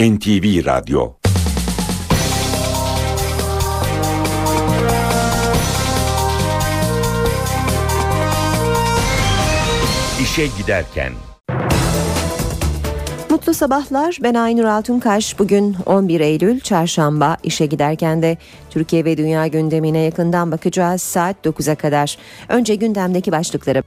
NTV Radyo İşe giderken Mutlu sabahlar. Ben Aynur Altunkaş. Bugün 11 Eylül Çarşamba. İşe giderken de Türkiye ve dünya gündemine yakından bakacağız saat 9'a kadar. Önce gündemdeki başlıkları.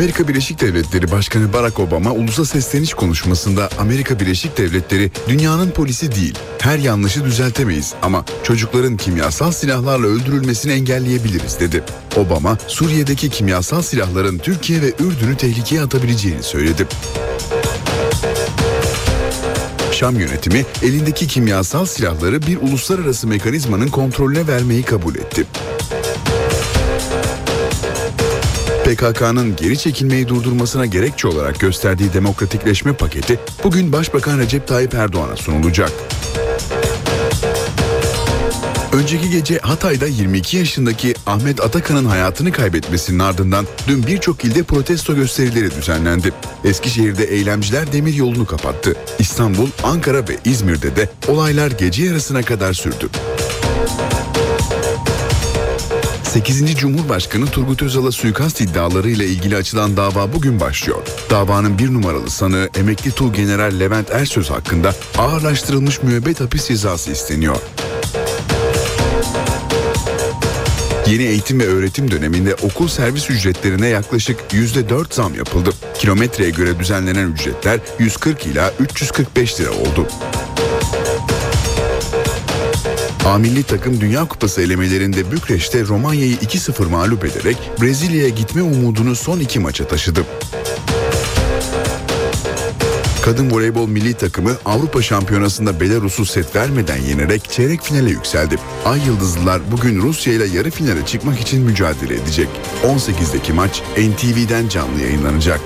Amerika Birleşik Devletleri Başkanı Barack Obama ulusa sesleniş konuşmasında Amerika Birleşik Devletleri dünyanın polisi değil. Her yanlışı düzeltemeyiz ama çocukların kimyasal silahlarla öldürülmesini engelleyebiliriz dedi. Obama Suriye'deki kimyasal silahların Türkiye ve Ürdün'ü tehlikeye atabileceğini söyledi. Şam yönetimi elindeki kimyasal silahları bir uluslararası mekanizmanın kontrolüne vermeyi kabul etti. PKK'nın geri çekilmeyi durdurmasına gerekçe olarak gösterdiği demokratikleşme paketi bugün Başbakan Recep Tayyip Erdoğan'a sunulacak. Önceki gece Hatay'da 22 yaşındaki Ahmet Atakan'ın hayatını kaybetmesinin ardından dün birçok ilde protesto gösterileri düzenlendi. Eskişehir'de eylemciler demir yolunu kapattı. İstanbul, Ankara ve İzmir'de de olaylar gece yarısına kadar sürdü. 8. Cumhurbaşkanı Turgut Özal'a suikast iddiaları ile ilgili açılan dava bugün başlıyor. Davanın bir numaralı sanığı emekli Tuğ General Levent Ersöz hakkında ağırlaştırılmış müebbet hapis cezası isteniyor. Yeni eğitim ve öğretim döneminde okul servis ücretlerine yaklaşık %4 zam yapıldı. Kilometreye göre düzenlenen ücretler 140 ila 345 lira oldu. A milli takım Dünya Kupası elemelerinde Bükreş'te Romanya'yı 2-0 mağlup ederek Brezilya'ya gitme umudunu son iki maça taşıdı. Kadın voleybol milli takımı Avrupa Şampiyonası'nda Belarus'u set vermeden yenerek çeyrek finale yükseldi. Ay Yıldızlılar bugün Rusya ile yarı finale çıkmak için mücadele edecek. 18'deki maç NTV'den canlı yayınlanacak.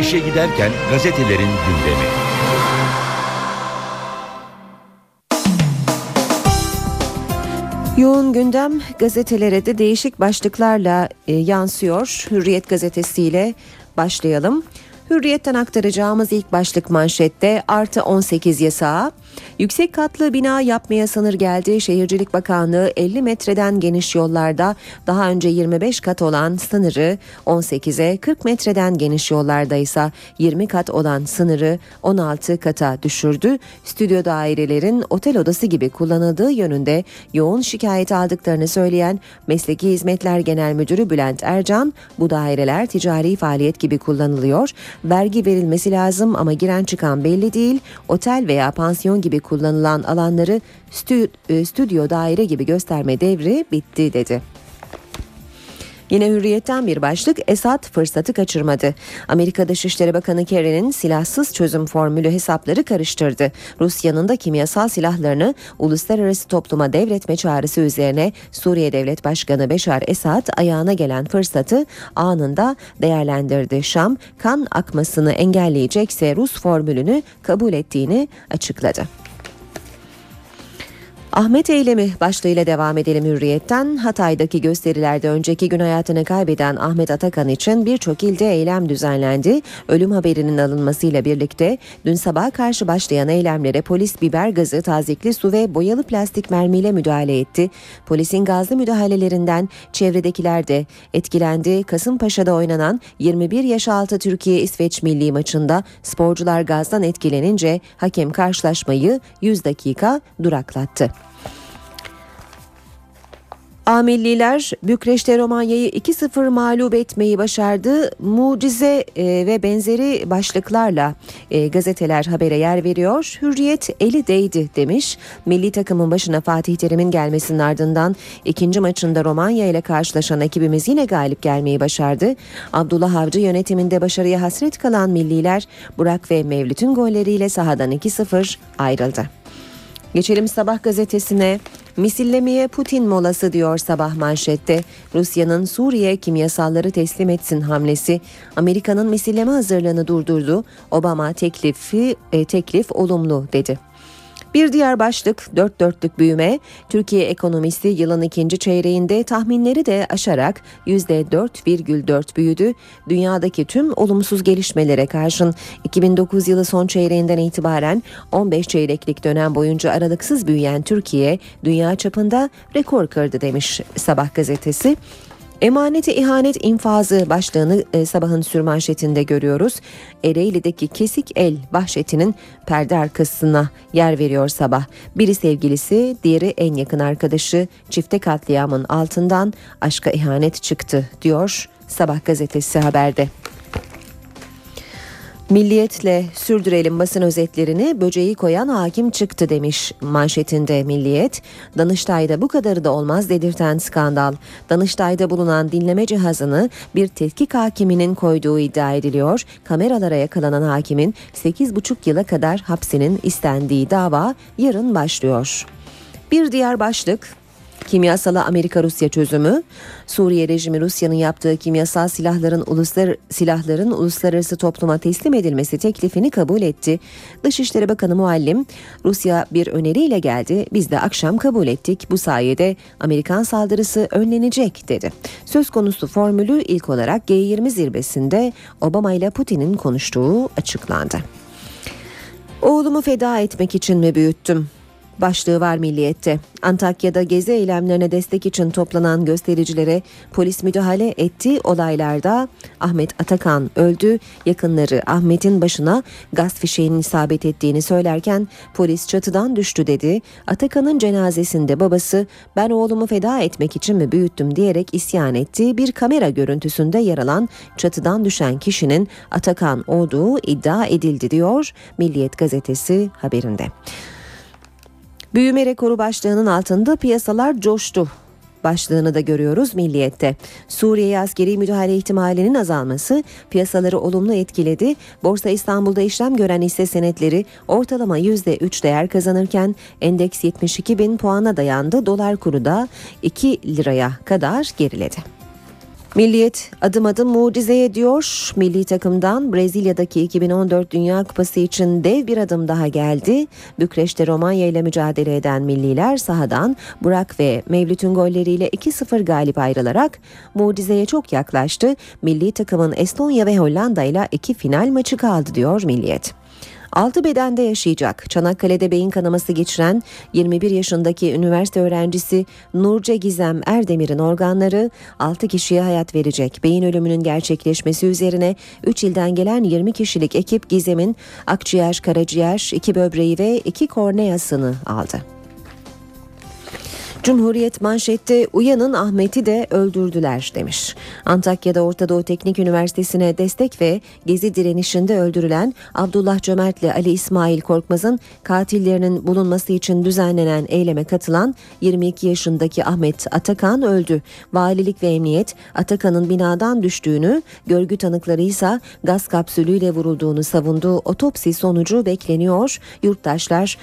İşe giderken gazetelerin gündemi. Yoğun gündem gazetelere de değişik başlıklarla e, yansıyor. Hürriyet gazetesiyle başlayalım. Hürriyetten aktaracağımız ilk başlık manşette artı 18 yasağı. Yüksek katlı bina yapmaya sınır geldi. Şehircilik Bakanlığı 50 metreden geniş yollarda daha önce 25 kat olan sınırı 18'e 40 metreden geniş yollarda ise 20 kat olan sınırı 16 kata düşürdü. Stüdyo dairelerin otel odası gibi kullanıldığı yönünde yoğun şikayet aldıklarını söyleyen Mesleki Hizmetler Genel Müdürü Bülent Ercan bu daireler ticari faaliyet gibi kullanılıyor. Vergi verilmesi lazım ama giren çıkan belli değil. Otel veya pansiyon gibi kullanılan alanları e, stüdyo daire gibi gösterme devri bitti dedi. Yine hürriyetten bir başlık Esad fırsatı kaçırmadı. Amerika Dışişleri Bakanı Kerry'nin silahsız çözüm formülü hesapları karıştırdı. Rusya'nın da kimyasal silahlarını uluslararası topluma devretme çağrısı üzerine Suriye Devlet Başkanı Beşar Esad ayağına gelen fırsatı anında değerlendirdi. Şam kan akmasını engelleyecekse Rus formülünü kabul ettiğini açıkladı. Ahmet eylemi başlığıyla devam edelim hürriyetten. Hatay'daki gösterilerde önceki gün hayatını kaybeden Ahmet Atakan için birçok ilde eylem düzenlendi. Ölüm haberinin alınmasıyla birlikte dün sabah karşı başlayan eylemlere polis biber gazı, tazikli su ve boyalı plastik mermiyle müdahale etti. Polisin gazlı müdahalelerinden çevredekiler de etkilendi. Kasımpaşa'da oynanan 21 yaş altı Türkiye-İsveç milli maçında sporcular gazdan etkilenince hakem karşılaşmayı 100 dakika duraklattı. A milliler Bükreş'te Romanya'yı 2-0 mağlup etmeyi başardı. Mucize e, ve benzeri başlıklarla e, gazeteler habere yer veriyor. Hürriyet eli değdi demiş. Milli takımın başına Fatih Terim'in gelmesinin ardından ikinci maçında Romanya ile karşılaşan ekibimiz yine galip gelmeyi başardı. Abdullah Avcı yönetiminde başarıya hasret kalan milliler Burak ve Mevlüt'ün golleriyle sahadan 2-0 ayrıldı. Geçelim Sabah gazetesine. Misillemeye Putin molası diyor sabah manşette. Rusya'nın Suriye kimyasalları teslim etsin hamlesi Amerika'nın misilleme hazırlığını durdurdu. Obama teklifi e, teklif olumlu dedi. Bir diğer başlık dört dörtlük büyüme. Türkiye ekonomisi yılın ikinci çeyreğinde tahminleri de aşarak %4,4 büyüdü. Dünyadaki tüm olumsuz gelişmelere karşın 2009 yılı son çeyreğinden itibaren 15 çeyreklik dönem boyunca aralıksız büyüyen Türkiye dünya çapında rekor kırdı demiş Sabah gazetesi. Emaneti ihanet infazı başlığını e, sabahın sürmanşetinde görüyoruz. Ereğli'deki kesik el vahşetinin perde arkasına yer veriyor sabah. Biri sevgilisi, diğeri en yakın arkadaşı. Çifte katliamın altından aşka ihanet çıktı diyor Sabah gazetesi haberde. Milliyetle sürdürelim basın özetlerini böceği koyan hakim çıktı demiş manşetinde Milliyet. Danıştay'da bu kadarı da olmaz dedirten skandal. Danıştay'da bulunan dinleme cihazını bir tetkik hakiminin koyduğu iddia ediliyor. Kameralara yakalanan hakimin 8,5 yıla kadar hapsinin istendiği dava yarın başlıyor. Bir diğer başlık Kimyasalı Amerika-Rusya çözümü, Suriye rejimi Rusya'nın yaptığı kimyasal silahların uluslar silahların uluslararası topluma teslim edilmesi teklifini kabul etti. Dışişleri Bakanı Muallim, Rusya bir öneriyle geldi, biz de akşam kabul ettik. Bu sayede Amerikan saldırısı önlenecek dedi. Söz konusu formülü ilk olarak G20 zirvesinde Obama ile Putin'in konuştuğu açıklandı. Oğlumu feda etmek için mi büyüttüm? Başlığı var Milliyet'te. Antakya'da gezi eylemlerine destek için toplanan göstericilere polis müdahale ettiği olaylarda Ahmet Atakan öldü. Yakınları Ahmet'in başına gaz fişeğinin isabet ettiğini söylerken polis çatıdan düştü dedi. Atakan'ın cenazesinde babası ben oğlumu feda etmek için mi büyüttüm diyerek isyan etti. Bir kamera görüntüsünde yer alan çatıdan düşen kişinin Atakan olduğu iddia edildi diyor Milliyet gazetesi haberinde. Büyüme rekoru başlığının altında piyasalar coştu başlığını da görüyoruz Milliyet'te. Suriye'ye askeri müdahale ihtimalinin azalması piyasaları olumlu etkiledi. Borsa İstanbul'da işlem gören hisse senetleri ortalama %3 değer kazanırken endeks 72 bin puana dayandı. Dolar kuru da 2 liraya kadar geriledi. Milliyet adım adım mucizeye diyor. Milli takımdan Brezilya'daki 2014 Dünya Kupası için dev bir adım daha geldi. Bükreş'te Romanya ile mücadele eden milliler sahadan Burak ve Mevlüt'ün golleriyle 2-0 galip ayrılarak mucizeye çok yaklaştı. Milli takımın Estonya ve Hollanda ile iki final maçı kaldı diyor Milliyet. Altı bedende yaşayacak. Çanakkale'de beyin kanaması geçiren 21 yaşındaki üniversite öğrencisi Nurce Gizem Erdemir'in organları 6 kişiye hayat verecek. Beyin ölümünün gerçekleşmesi üzerine 3 ilden gelen 20 kişilik ekip Gizem'in akciğer, karaciğer, iki böbreği ve iki korneasını aldı. Cumhuriyet manşette uyanın Ahmet'i de öldürdüler demiş. Antakya'da Orta Doğu Teknik Üniversitesi'ne destek ve gezi direnişinde öldürülen Abdullah Cömert'le Ali İsmail Korkmaz'ın katillerinin bulunması için düzenlenen eyleme katılan 22 yaşındaki Ahmet Atakan öldü. Valilik ve emniyet Atakan'ın binadan düştüğünü, görgü tanıkları ise gaz kapsülüyle vurulduğunu savundu. Otopsi sonucu bekleniyor. Yurttaşlar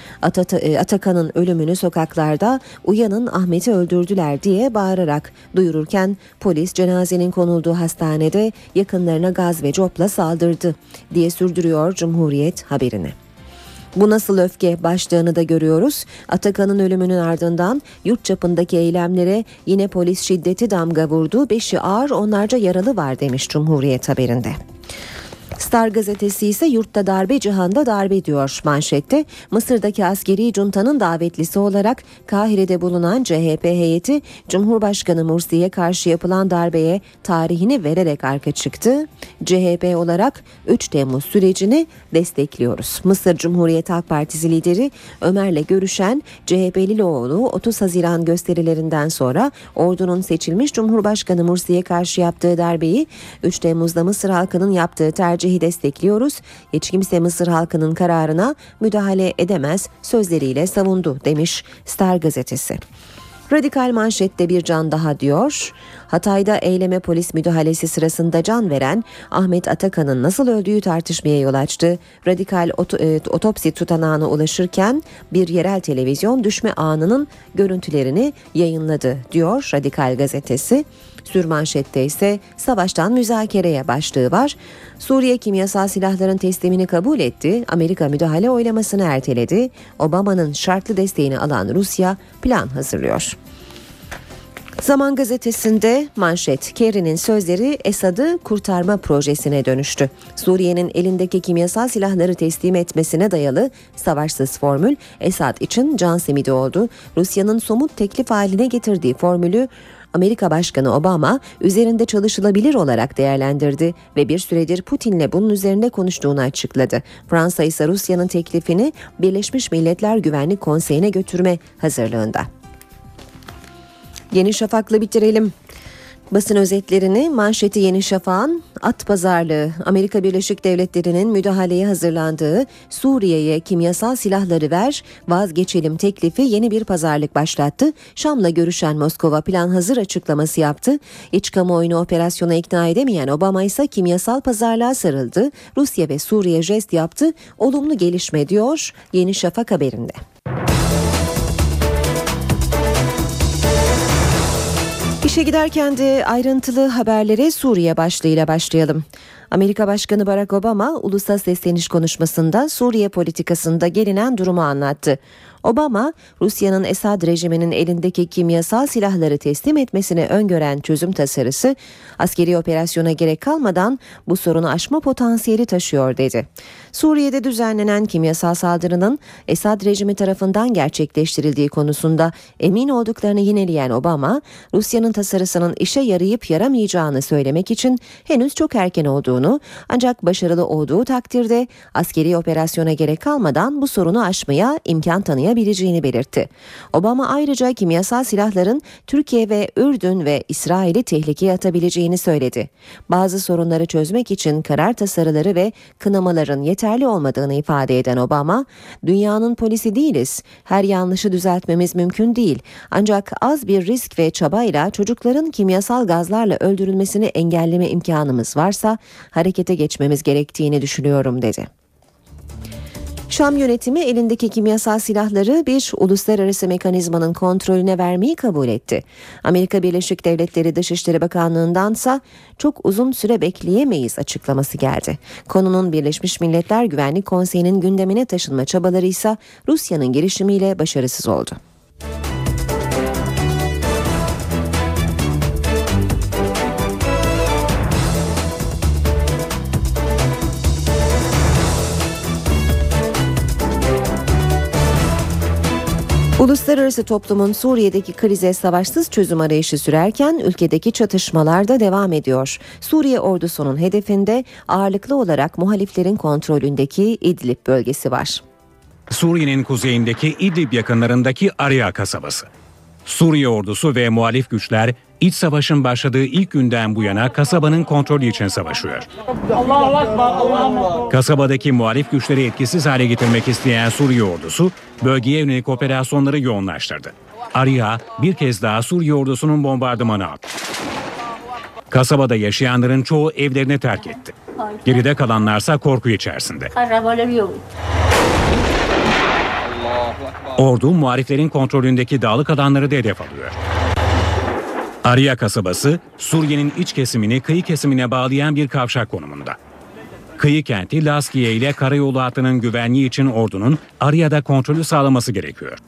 e, Atakan'ın ölümünü sokaklarda uyanın Ahmet'i öldürdüler diye bağırarak duyururken polis cenazenin konulduğu hastanede yakınlarına gaz ve copla saldırdı diye sürdürüyor Cumhuriyet haberini. Bu nasıl öfke başlığını da görüyoruz. Atakan'ın ölümünün ardından yurt çapındaki eylemlere yine polis şiddeti damga vurdu. Beşi ağır onlarca yaralı var demiş Cumhuriyet haberinde. Star gazetesi ise yurtta darbe cihanda darbe diyor manşette. Mısır'daki askeri juntanın davetlisi olarak Kahire'de bulunan CHP heyeti Cumhurbaşkanı Mursi'ye karşı yapılan darbeye tarihini vererek arka çıktı. CHP olarak 3 Temmuz sürecini destekliyoruz. Mısır Cumhuriyet Halk Partisi lideri Ömer'le görüşen CHP'li oğlu 30 Haziran gösterilerinden sonra ordunun seçilmiş Cumhurbaşkanı Mursi'ye karşı yaptığı darbeyi 3 Temmuz'da Mısır halkının yaptığı tercih tercihi destekliyoruz. Hiç kimse Mısır halkının kararına müdahale edemez sözleriyle savundu demiş Star gazetesi. Radikal manşette bir can daha diyor. Hatay'da eyleme polis müdahalesi sırasında can veren Ahmet Atakan'ın nasıl öldüğü tartışmaya yol açtı. Radikal e, otopsi tutanağına ulaşırken bir yerel televizyon düşme anının görüntülerini yayınladı diyor Radikal gazetesi. Sürmanşette ise savaştan müzakereye başlığı var. Suriye kimyasal silahların teslimini kabul etti. Amerika müdahale oylamasını erteledi. Obama'nın şartlı desteğini alan Rusya plan hazırlıyor. Zaman gazetesinde manşet Kerry'nin sözleri Esad'ı kurtarma projesine dönüştü. Suriye'nin elindeki kimyasal silahları teslim etmesine dayalı savaşsız formül Esad için can simidi oldu. Rusya'nın somut teklif haline getirdiği formülü Amerika Başkanı Obama üzerinde çalışılabilir olarak değerlendirdi ve bir süredir Putin'le bunun üzerinde konuştuğunu açıkladı. Fransa ise Rusya'nın teklifini Birleşmiş Milletler Güvenlik Konseyi'ne götürme hazırlığında. Yeni Şafak'la bitirelim. Basın özetlerini manşeti Yeni Şafak'ın at pazarlığı Amerika Birleşik Devletleri'nin müdahaleye hazırlandığı Suriye'ye kimyasal silahları ver vazgeçelim teklifi yeni bir pazarlık başlattı. Şam'la görüşen Moskova plan hazır açıklaması yaptı. İç kamuoyunu operasyona ikna edemeyen Obama ise kimyasal pazarlığa sarıldı. Rusya ve Suriye jest yaptı. Olumlu gelişme diyor Yeni Şafak haberinde. İşe giderken de ayrıntılı haberlere Suriye başlığıyla başlayalım. Amerika Başkanı Barack Obama ulusal sesleniş konuşmasında Suriye politikasında gelinen durumu anlattı. Obama, Rusya'nın Esad rejiminin elindeki kimyasal silahları teslim etmesini öngören çözüm tasarısı, askeri operasyona gerek kalmadan bu sorunu aşma potansiyeli taşıyor dedi. Suriye'de düzenlenen kimyasal saldırının Esad rejimi tarafından gerçekleştirildiği konusunda emin olduklarını yineleyen Obama, Rusya'nın tasarısının işe yarayıp yaramayacağını söylemek için henüz çok erken olduğunu, ancak başarılı olduğu takdirde askeri operasyona gerek kalmadan bu sorunu aşmaya imkan tanıyabileceğini belirtti. Obama ayrıca kimyasal silahların Türkiye ve Ürdün ve İsrail'i tehlikeye atabileceğini söyledi. Bazı sorunları çözmek için karar tasarıları ve kınamaların yeterli olmadığını ifade eden Obama, dünyanın polisi değiliz, her yanlışı düzeltmemiz mümkün değil. Ancak az bir risk ve çabayla çocukların kimyasal gazlarla öldürülmesini engelleme imkanımız varsa harekete geçmemiz gerektiğini düşünüyorum dedi. Şam yönetimi elindeki kimyasal silahları bir uluslararası mekanizmanın kontrolüne vermeyi kabul etti. Amerika Birleşik Devletleri Dışişleri Bakanlığı'ndansa çok uzun süre bekleyemeyiz açıklaması geldi. Konunun Birleşmiş Milletler Güvenlik Konseyi'nin gündemine taşınma çabaları ise Rusya'nın girişimiyle başarısız oldu. Uluslararası toplumun Suriye'deki krize savaşsız çözüm arayışı sürerken ülkedeki çatışmalar da devam ediyor. Suriye ordusunun hedefinde ağırlıklı olarak muhaliflerin kontrolündeki İdlib bölgesi var. Suriye'nin kuzeyindeki İdlib yakınlarındaki Arya kasabası. Suriye ordusu ve muhalif güçler iç savaşın başladığı ilk günden bu yana kasabanın kontrolü için savaşıyor. Kasabadaki muhalif güçleri etkisiz hale getirmek isteyen Suriye ordusu bölgeye yönelik operasyonları yoğunlaştırdı. Arya bir kez daha Suriye ordusunun bombardımanı aldı. Kasabada yaşayanların çoğu evlerini terk etti. Geride kalanlarsa korku içerisinde. Ordu muhaliflerin kontrolündeki dağlık alanları da hedef alıyor. Arya kasabası Suriye'nin iç kesimini kıyı kesimine bağlayan bir kavşak konumunda. Kıyı kenti Laskiye ile karayolu hattının güvenliği için ordunun Arya'da kontrolü sağlaması gerekiyor.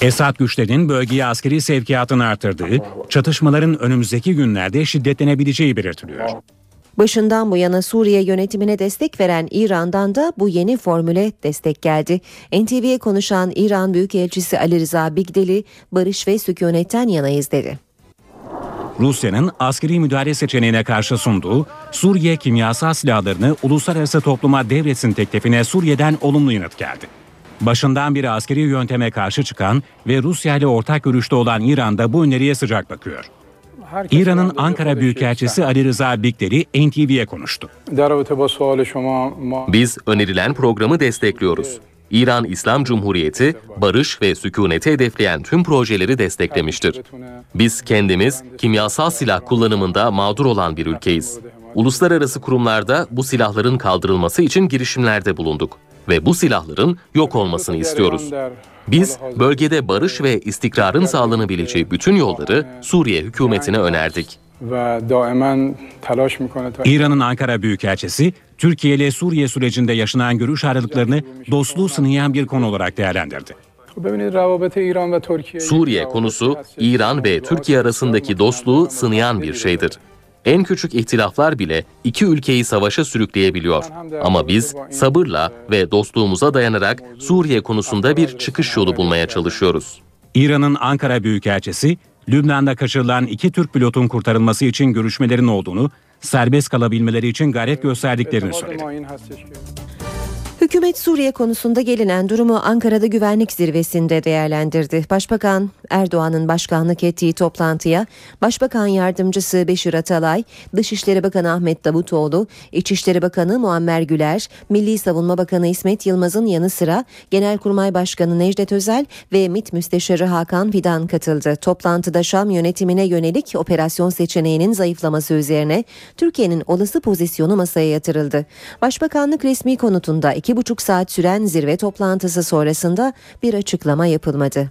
Esad güçlerinin bölgeye askeri sevkiyatını artırdığı, çatışmaların önümüzdeki günlerde şiddetlenebileceği belirtiliyor. Başından bu yana Suriye yönetimine destek veren İran'dan da bu yeni formüle destek geldi. NTV'ye konuşan İran Büyükelçisi Ali Rıza Bigdeli, barış ve sükunetten yanayız dedi. Rusya'nın askeri müdahale seçeneğine karşı sunduğu Suriye kimyasal silahlarını uluslararası topluma devretsin teklifine Suriye'den olumlu yanıt geldi. Başından beri askeri yönteme karşı çıkan ve Rusya ile ortak görüşte olan İran da bu öneriye sıcak bakıyor. İran'ın Ankara Büyükelçisi Ali Rıza Bikderi NTV'ye konuştu. Biz önerilen programı destekliyoruz. İran İslam Cumhuriyeti barış ve sükuneti hedefleyen tüm projeleri desteklemiştir. Biz kendimiz kimyasal silah kullanımında mağdur olan bir ülkeyiz. Uluslararası kurumlarda bu silahların kaldırılması için girişimlerde bulunduk ve bu silahların yok olmasını istiyoruz. Biz bölgede barış ve istikrarın sağlanabileceği bütün yolları Suriye hükümetine önerdik و دائما تلاش میکنه تا İran'ın Ankara Büyükelçisi, Türkiye ile Suriye sürecinde yaşanan görüş ayrılıklarını dostluğu sınayan bir konu olarak değerlendirdi. خب ببینید روابط ایران و ترکیه Suriye konusu İran ve Türkiye arasındaki dostluğu sınayan bir şeydir. En küçük ihtilaflar bile iki ülkeyi savaşa sürükleyebiliyor. Ama biz sabırla ve dostluğumuza dayanarak Suriye konusunda bir çıkış yolu bulmaya çalışıyoruz. İran'ın Ankara Büyükelçisi, Lübnan'da kaçırılan iki Türk pilotun kurtarılması için görüşmelerin olduğunu, serbest kalabilmeleri için gayret gösterdiklerini söyledi. Hükümet Suriye konusunda gelinen durumu Ankara'da güvenlik zirvesinde değerlendirdi. Başbakan Erdoğan'ın başkanlık ettiği toplantıya Başbakan Yardımcısı Beşir Atalay, Dışişleri Bakanı Ahmet Davutoğlu, İçişleri Bakanı Muammer Güler, Milli Savunma Bakanı İsmet Yılmaz'ın yanı sıra Genelkurmay Başkanı Necdet Özel ve MİT Müsteşarı Hakan Fidan katıldı. Toplantıda Şam yönetimine yönelik operasyon seçeneğinin zayıflaması üzerine Türkiye'nin olası pozisyonu masaya yatırıldı. Başbakanlık resmi konutunda iki buçuk saat süren zirve toplantısı sonrasında bir açıklama yapılmadı.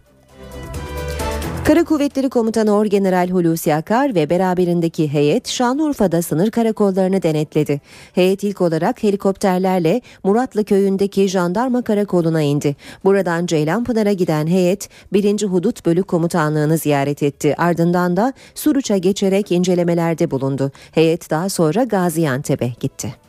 Kara Kuvvetleri Komutanı Orgeneral Hulusi Akar ve beraberindeki heyet Şanlıurfa'da sınır karakollarını denetledi. Heyet ilk olarak helikopterlerle Muratlı köyündeki jandarma karakoluna indi. Buradan Ceylanpınar'a giden heyet 1. Hudut Bölük Komutanlığı'nı ziyaret etti. Ardından da Suruç'a geçerek incelemelerde bulundu. Heyet daha sonra Gaziantep'e gitti.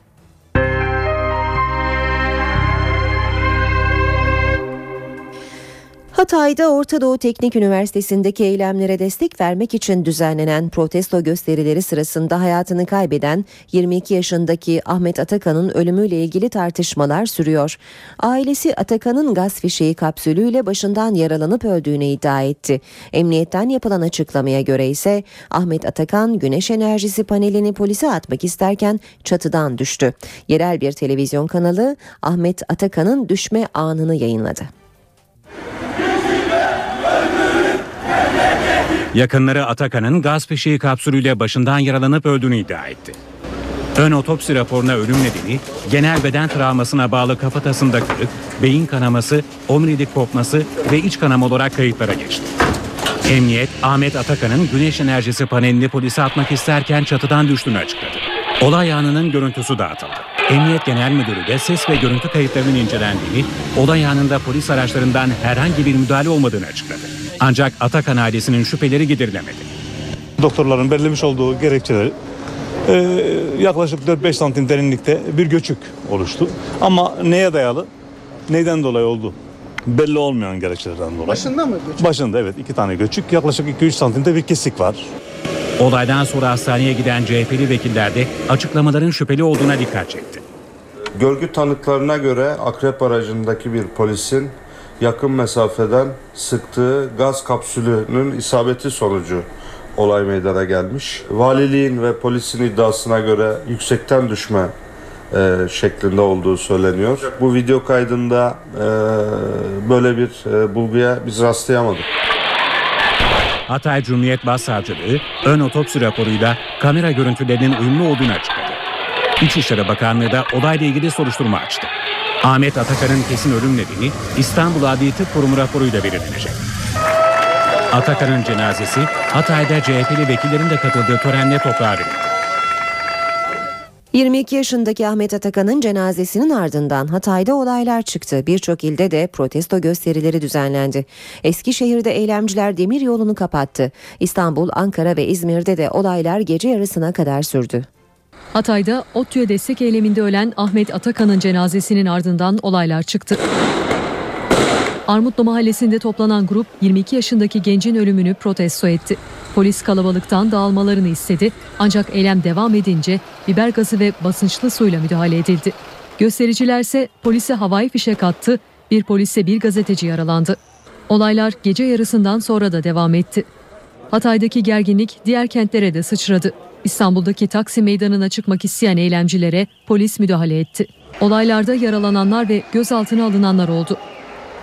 Hatay'da Orta Doğu Teknik Üniversitesi'ndeki eylemlere destek vermek için düzenlenen protesto gösterileri sırasında hayatını kaybeden 22 yaşındaki Ahmet Atakan'ın ölümüyle ilgili tartışmalar sürüyor. Ailesi Atakan'ın gaz fişeği kapsülüyle başından yaralanıp öldüğünü iddia etti. Emniyetten yapılan açıklamaya göre ise Ahmet Atakan güneş enerjisi panelini polise atmak isterken çatıdan düştü. Yerel bir televizyon kanalı Ahmet Atakan'ın düşme anını yayınladı. Yakınları Atakan'ın gaz fişeği kapsülüyle başından yaralanıp öldüğünü iddia etti. Ön otopsi raporuna ölüm nedeni genel beden travmasına bağlı kafatasında kırık, beyin kanaması, omurilik kopması ve iç kanama olarak kayıtlara geçti. Emniyet, Ahmet Atakan'ın güneş enerjisi panelini polise atmak isterken çatıdan düştüğünü açıkladı. Olay anının görüntüsü dağıtıldı. Emniyet Genel Müdürü de ses ve görüntü kayıtlarının incelendiğini, olay anında polis araçlarından herhangi bir müdahale olmadığını açıkladı. Ancak Atakan ailesinin şüpheleri giderilemedi. doktorların belirlemiş olduğu gerekçeler e, yaklaşık 4-5 santim derinlikte bir göçük oluştu. Ama neye dayalı, neyden dolayı oldu belli olmayan gerekçelerden dolayı. Başında mı göçük? Başında evet iki tane göçük yaklaşık 2-3 santimde bir kesik var. Olaydan sonra hastaneye giden CHP'li vekiller de açıklamaların şüpheli olduğuna dikkat çekti. Görgü tanıklarına göre akrep aracındaki bir polisin yakın mesafeden sıktığı gaz kapsülünün isabeti sonucu olay meydana gelmiş. Valiliğin ve polisin iddiasına göre yüksekten düşme e, şeklinde olduğu söyleniyor. Bu video kaydında e, böyle bir e, bulguya biz rastlayamadık. Hatay Cumhuriyet Başsavcılığı ön otopsi raporuyla kamera görüntülerinin uyumlu olduğunu açıkladı. İçişleri Bakanlığı da olayla ilgili soruşturma açtı. Ahmet Atakan'ın kesin ölüm nedeni İstanbul Adli Tıp Kurumu raporuyla belirlenecek. Atakan'ın cenazesi Hatay'da CHP'li vekillerin de katıldığı törenle toprağa verildi. 22 yaşındaki Ahmet Atakan'ın cenazesinin ardından Hatay'da olaylar çıktı. Birçok ilde de protesto gösterileri düzenlendi. Eskişehir'de eylemciler demir yolunu kapattı. İstanbul, Ankara ve İzmir'de de olaylar gece yarısına kadar sürdü. Hatay'da ODTÜ'ye destek eyleminde ölen Ahmet Atakan'ın cenazesinin ardından olaylar çıktı. Armutlu mahallesinde toplanan grup 22 yaşındaki gencin ölümünü protesto etti. Polis kalabalıktan dağılmalarını istedi ancak eylem devam edince biber gazı ve basınçlı suyla müdahale edildi. Göstericilerse polise havai fişek attı, bir polise bir gazeteci yaralandı. Olaylar gece yarısından sonra da devam etti. Hatay'daki gerginlik diğer kentlere de sıçradı. İstanbul'daki Taksim Meydanı'na çıkmak isteyen eylemcilere polis müdahale etti. Olaylarda yaralananlar ve gözaltına alınanlar oldu.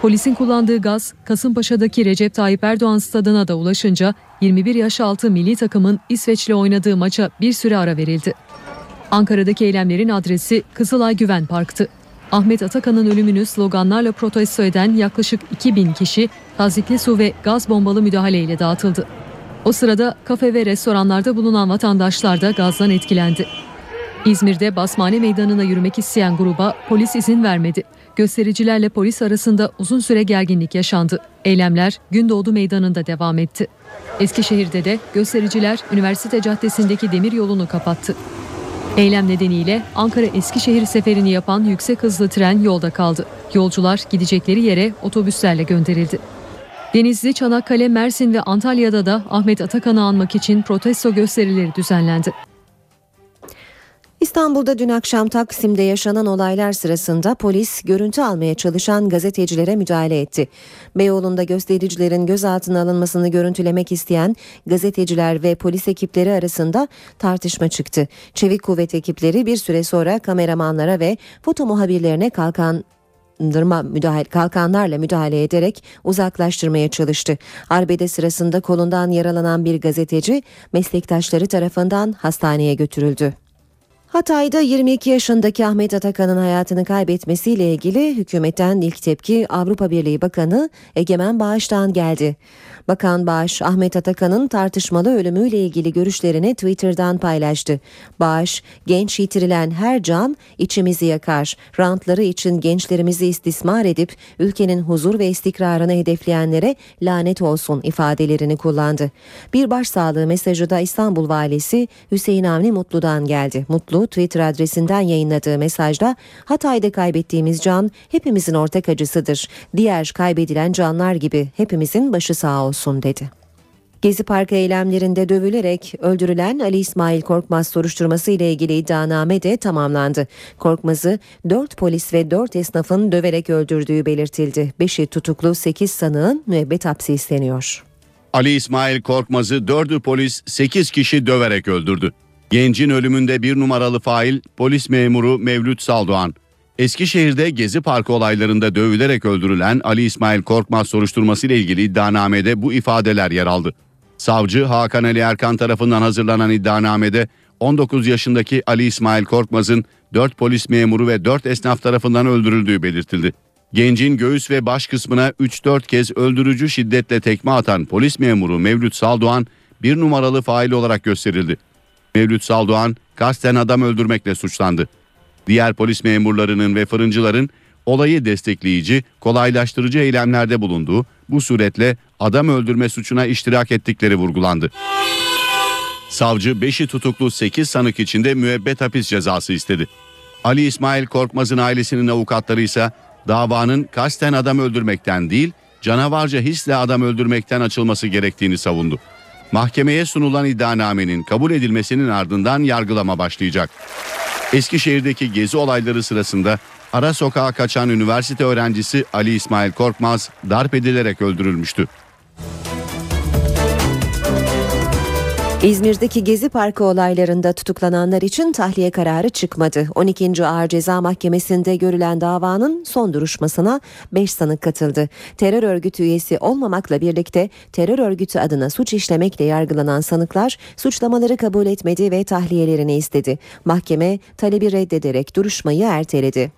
Polisin kullandığı gaz Kasımpaşa'daki Recep Tayyip Erdoğan stadına da ulaşınca 21 yaş altı milli takımın İsveç'le oynadığı maça bir süre ara verildi. Ankara'daki eylemlerin adresi Kızılay Güven Park'tı. Ahmet Atakan'ın ölümünü sloganlarla protesto eden yaklaşık 2000 kişi tazikli su ve gaz bombalı müdahaleyle dağıtıldı. O sırada kafe ve restoranlarda bulunan vatandaşlar da gazdan etkilendi. İzmir'de Basmane Meydanı'na yürümek isteyen gruba polis izin vermedi. Göstericilerle polis arasında uzun süre gerginlik yaşandı. Eylemler Gündoğdu Meydanı'nda devam etti. Eskişehir'de de göstericiler Üniversite Caddesi'ndeki demir yolunu kapattı. Eylem nedeniyle Ankara-Eskişehir seferini yapan yüksek hızlı tren yolda kaldı. Yolcular gidecekleri yere otobüslerle gönderildi. Denizli, Çanakkale, Mersin ve Antalya'da da Ahmet Atakan'ı anmak için protesto gösterileri düzenlendi. İstanbul'da dün akşam Taksim'de yaşanan olaylar sırasında polis görüntü almaya çalışan gazetecilere müdahale etti. Beyoğlu'nda göstericilerin gözaltına alınmasını görüntülemek isteyen gazeteciler ve polis ekipleri arasında tartışma çıktı. Çevik kuvvet ekipleri bir süre sonra kameramanlara ve foto muhabirlerine kalkan müdahale, kalkanlarla müdahale ederek uzaklaştırmaya çalıştı. Arbede sırasında kolundan yaralanan bir gazeteci meslektaşları tarafından hastaneye götürüldü. Hatay'da 22 yaşındaki Ahmet Atakan'ın hayatını kaybetmesiyle ilgili hükümetten ilk tepki Avrupa Birliği Bakanı Egemen Bağış'tan geldi. Bakan Bağış, Ahmet Atakan'ın tartışmalı ölümüyle ilgili görüşlerini Twitter'dan paylaştı. Bağış, genç yitirilen her can içimizi yakar. Rantları için gençlerimizi istismar edip ülkenin huzur ve istikrarını hedefleyenlere lanet olsun ifadelerini kullandı. Bir başsağlığı mesajı da İstanbul Valisi Hüseyin Avni Mutlu'dan geldi. Mutlu Twitter adresinden yayınladığı mesajda Hatay'da kaybettiğimiz can hepimizin ortak acısıdır. Diğer kaybedilen canlar gibi hepimizin başı sağ olsun dedi. Gezi Parkı eylemlerinde dövülerek öldürülen Ali İsmail Korkmaz soruşturması ile ilgili iddianame de tamamlandı. Korkmaz'ı 4 polis ve 4 esnafın döverek öldürdüğü belirtildi. 5'i tutuklu 8 sanığın müebbet hapsi isteniyor. Ali İsmail Korkmaz'ı 4'ü polis 8 kişi döverek öldürdü. Gencin ölümünde bir numaralı fail polis memuru Mevlüt Saldoğan. Eskişehir'de Gezi Parkı olaylarında dövülerek öldürülen Ali İsmail Korkmaz soruşturması ile ilgili iddianamede bu ifadeler yer aldı. Savcı Hakan Ali Erkan tarafından hazırlanan iddianamede 19 yaşındaki Ali İsmail Korkmaz'ın 4 polis memuru ve 4 esnaf tarafından öldürüldüğü belirtildi. Gencin göğüs ve baş kısmına 3-4 kez öldürücü şiddetle tekme atan polis memuru Mevlüt Saldoğan bir numaralı fail olarak gösterildi. Mevlüt Saldoğan kasten adam öldürmekle suçlandı. Diğer polis memurlarının ve fırıncıların olayı destekleyici, kolaylaştırıcı eylemlerde bulunduğu, bu suretle adam öldürme suçuna iştirak ettikleri vurgulandı. Savcı 5'i tutuklu 8 sanık içinde müebbet hapis cezası istedi. Ali İsmail Korkmaz'ın ailesinin avukatları ise davanın kasten adam öldürmekten değil, canavarca hisle adam öldürmekten açılması gerektiğini savundu. Mahkemeye sunulan iddianamenin kabul edilmesinin ardından yargılama başlayacak. Eskişehir'deki gezi olayları sırasında ara sokağa kaçan üniversite öğrencisi Ali İsmail Korkmaz darp edilerek öldürülmüştü. İzmir'deki Gezi Parkı olaylarında tutuklananlar için tahliye kararı çıkmadı. 12. Ağır Ceza Mahkemesi'nde görülen davanın son duruşmasına 5 sanık katıldı. Terör örgütü üyesi olmamakla birlikte terör örgütü adına suç işlemekle yargılanan sanıklar suçlamaları kabul etmedi ve tahliyelerini istedi. Mahkeme talebi reddederek duruşmayı erteledi.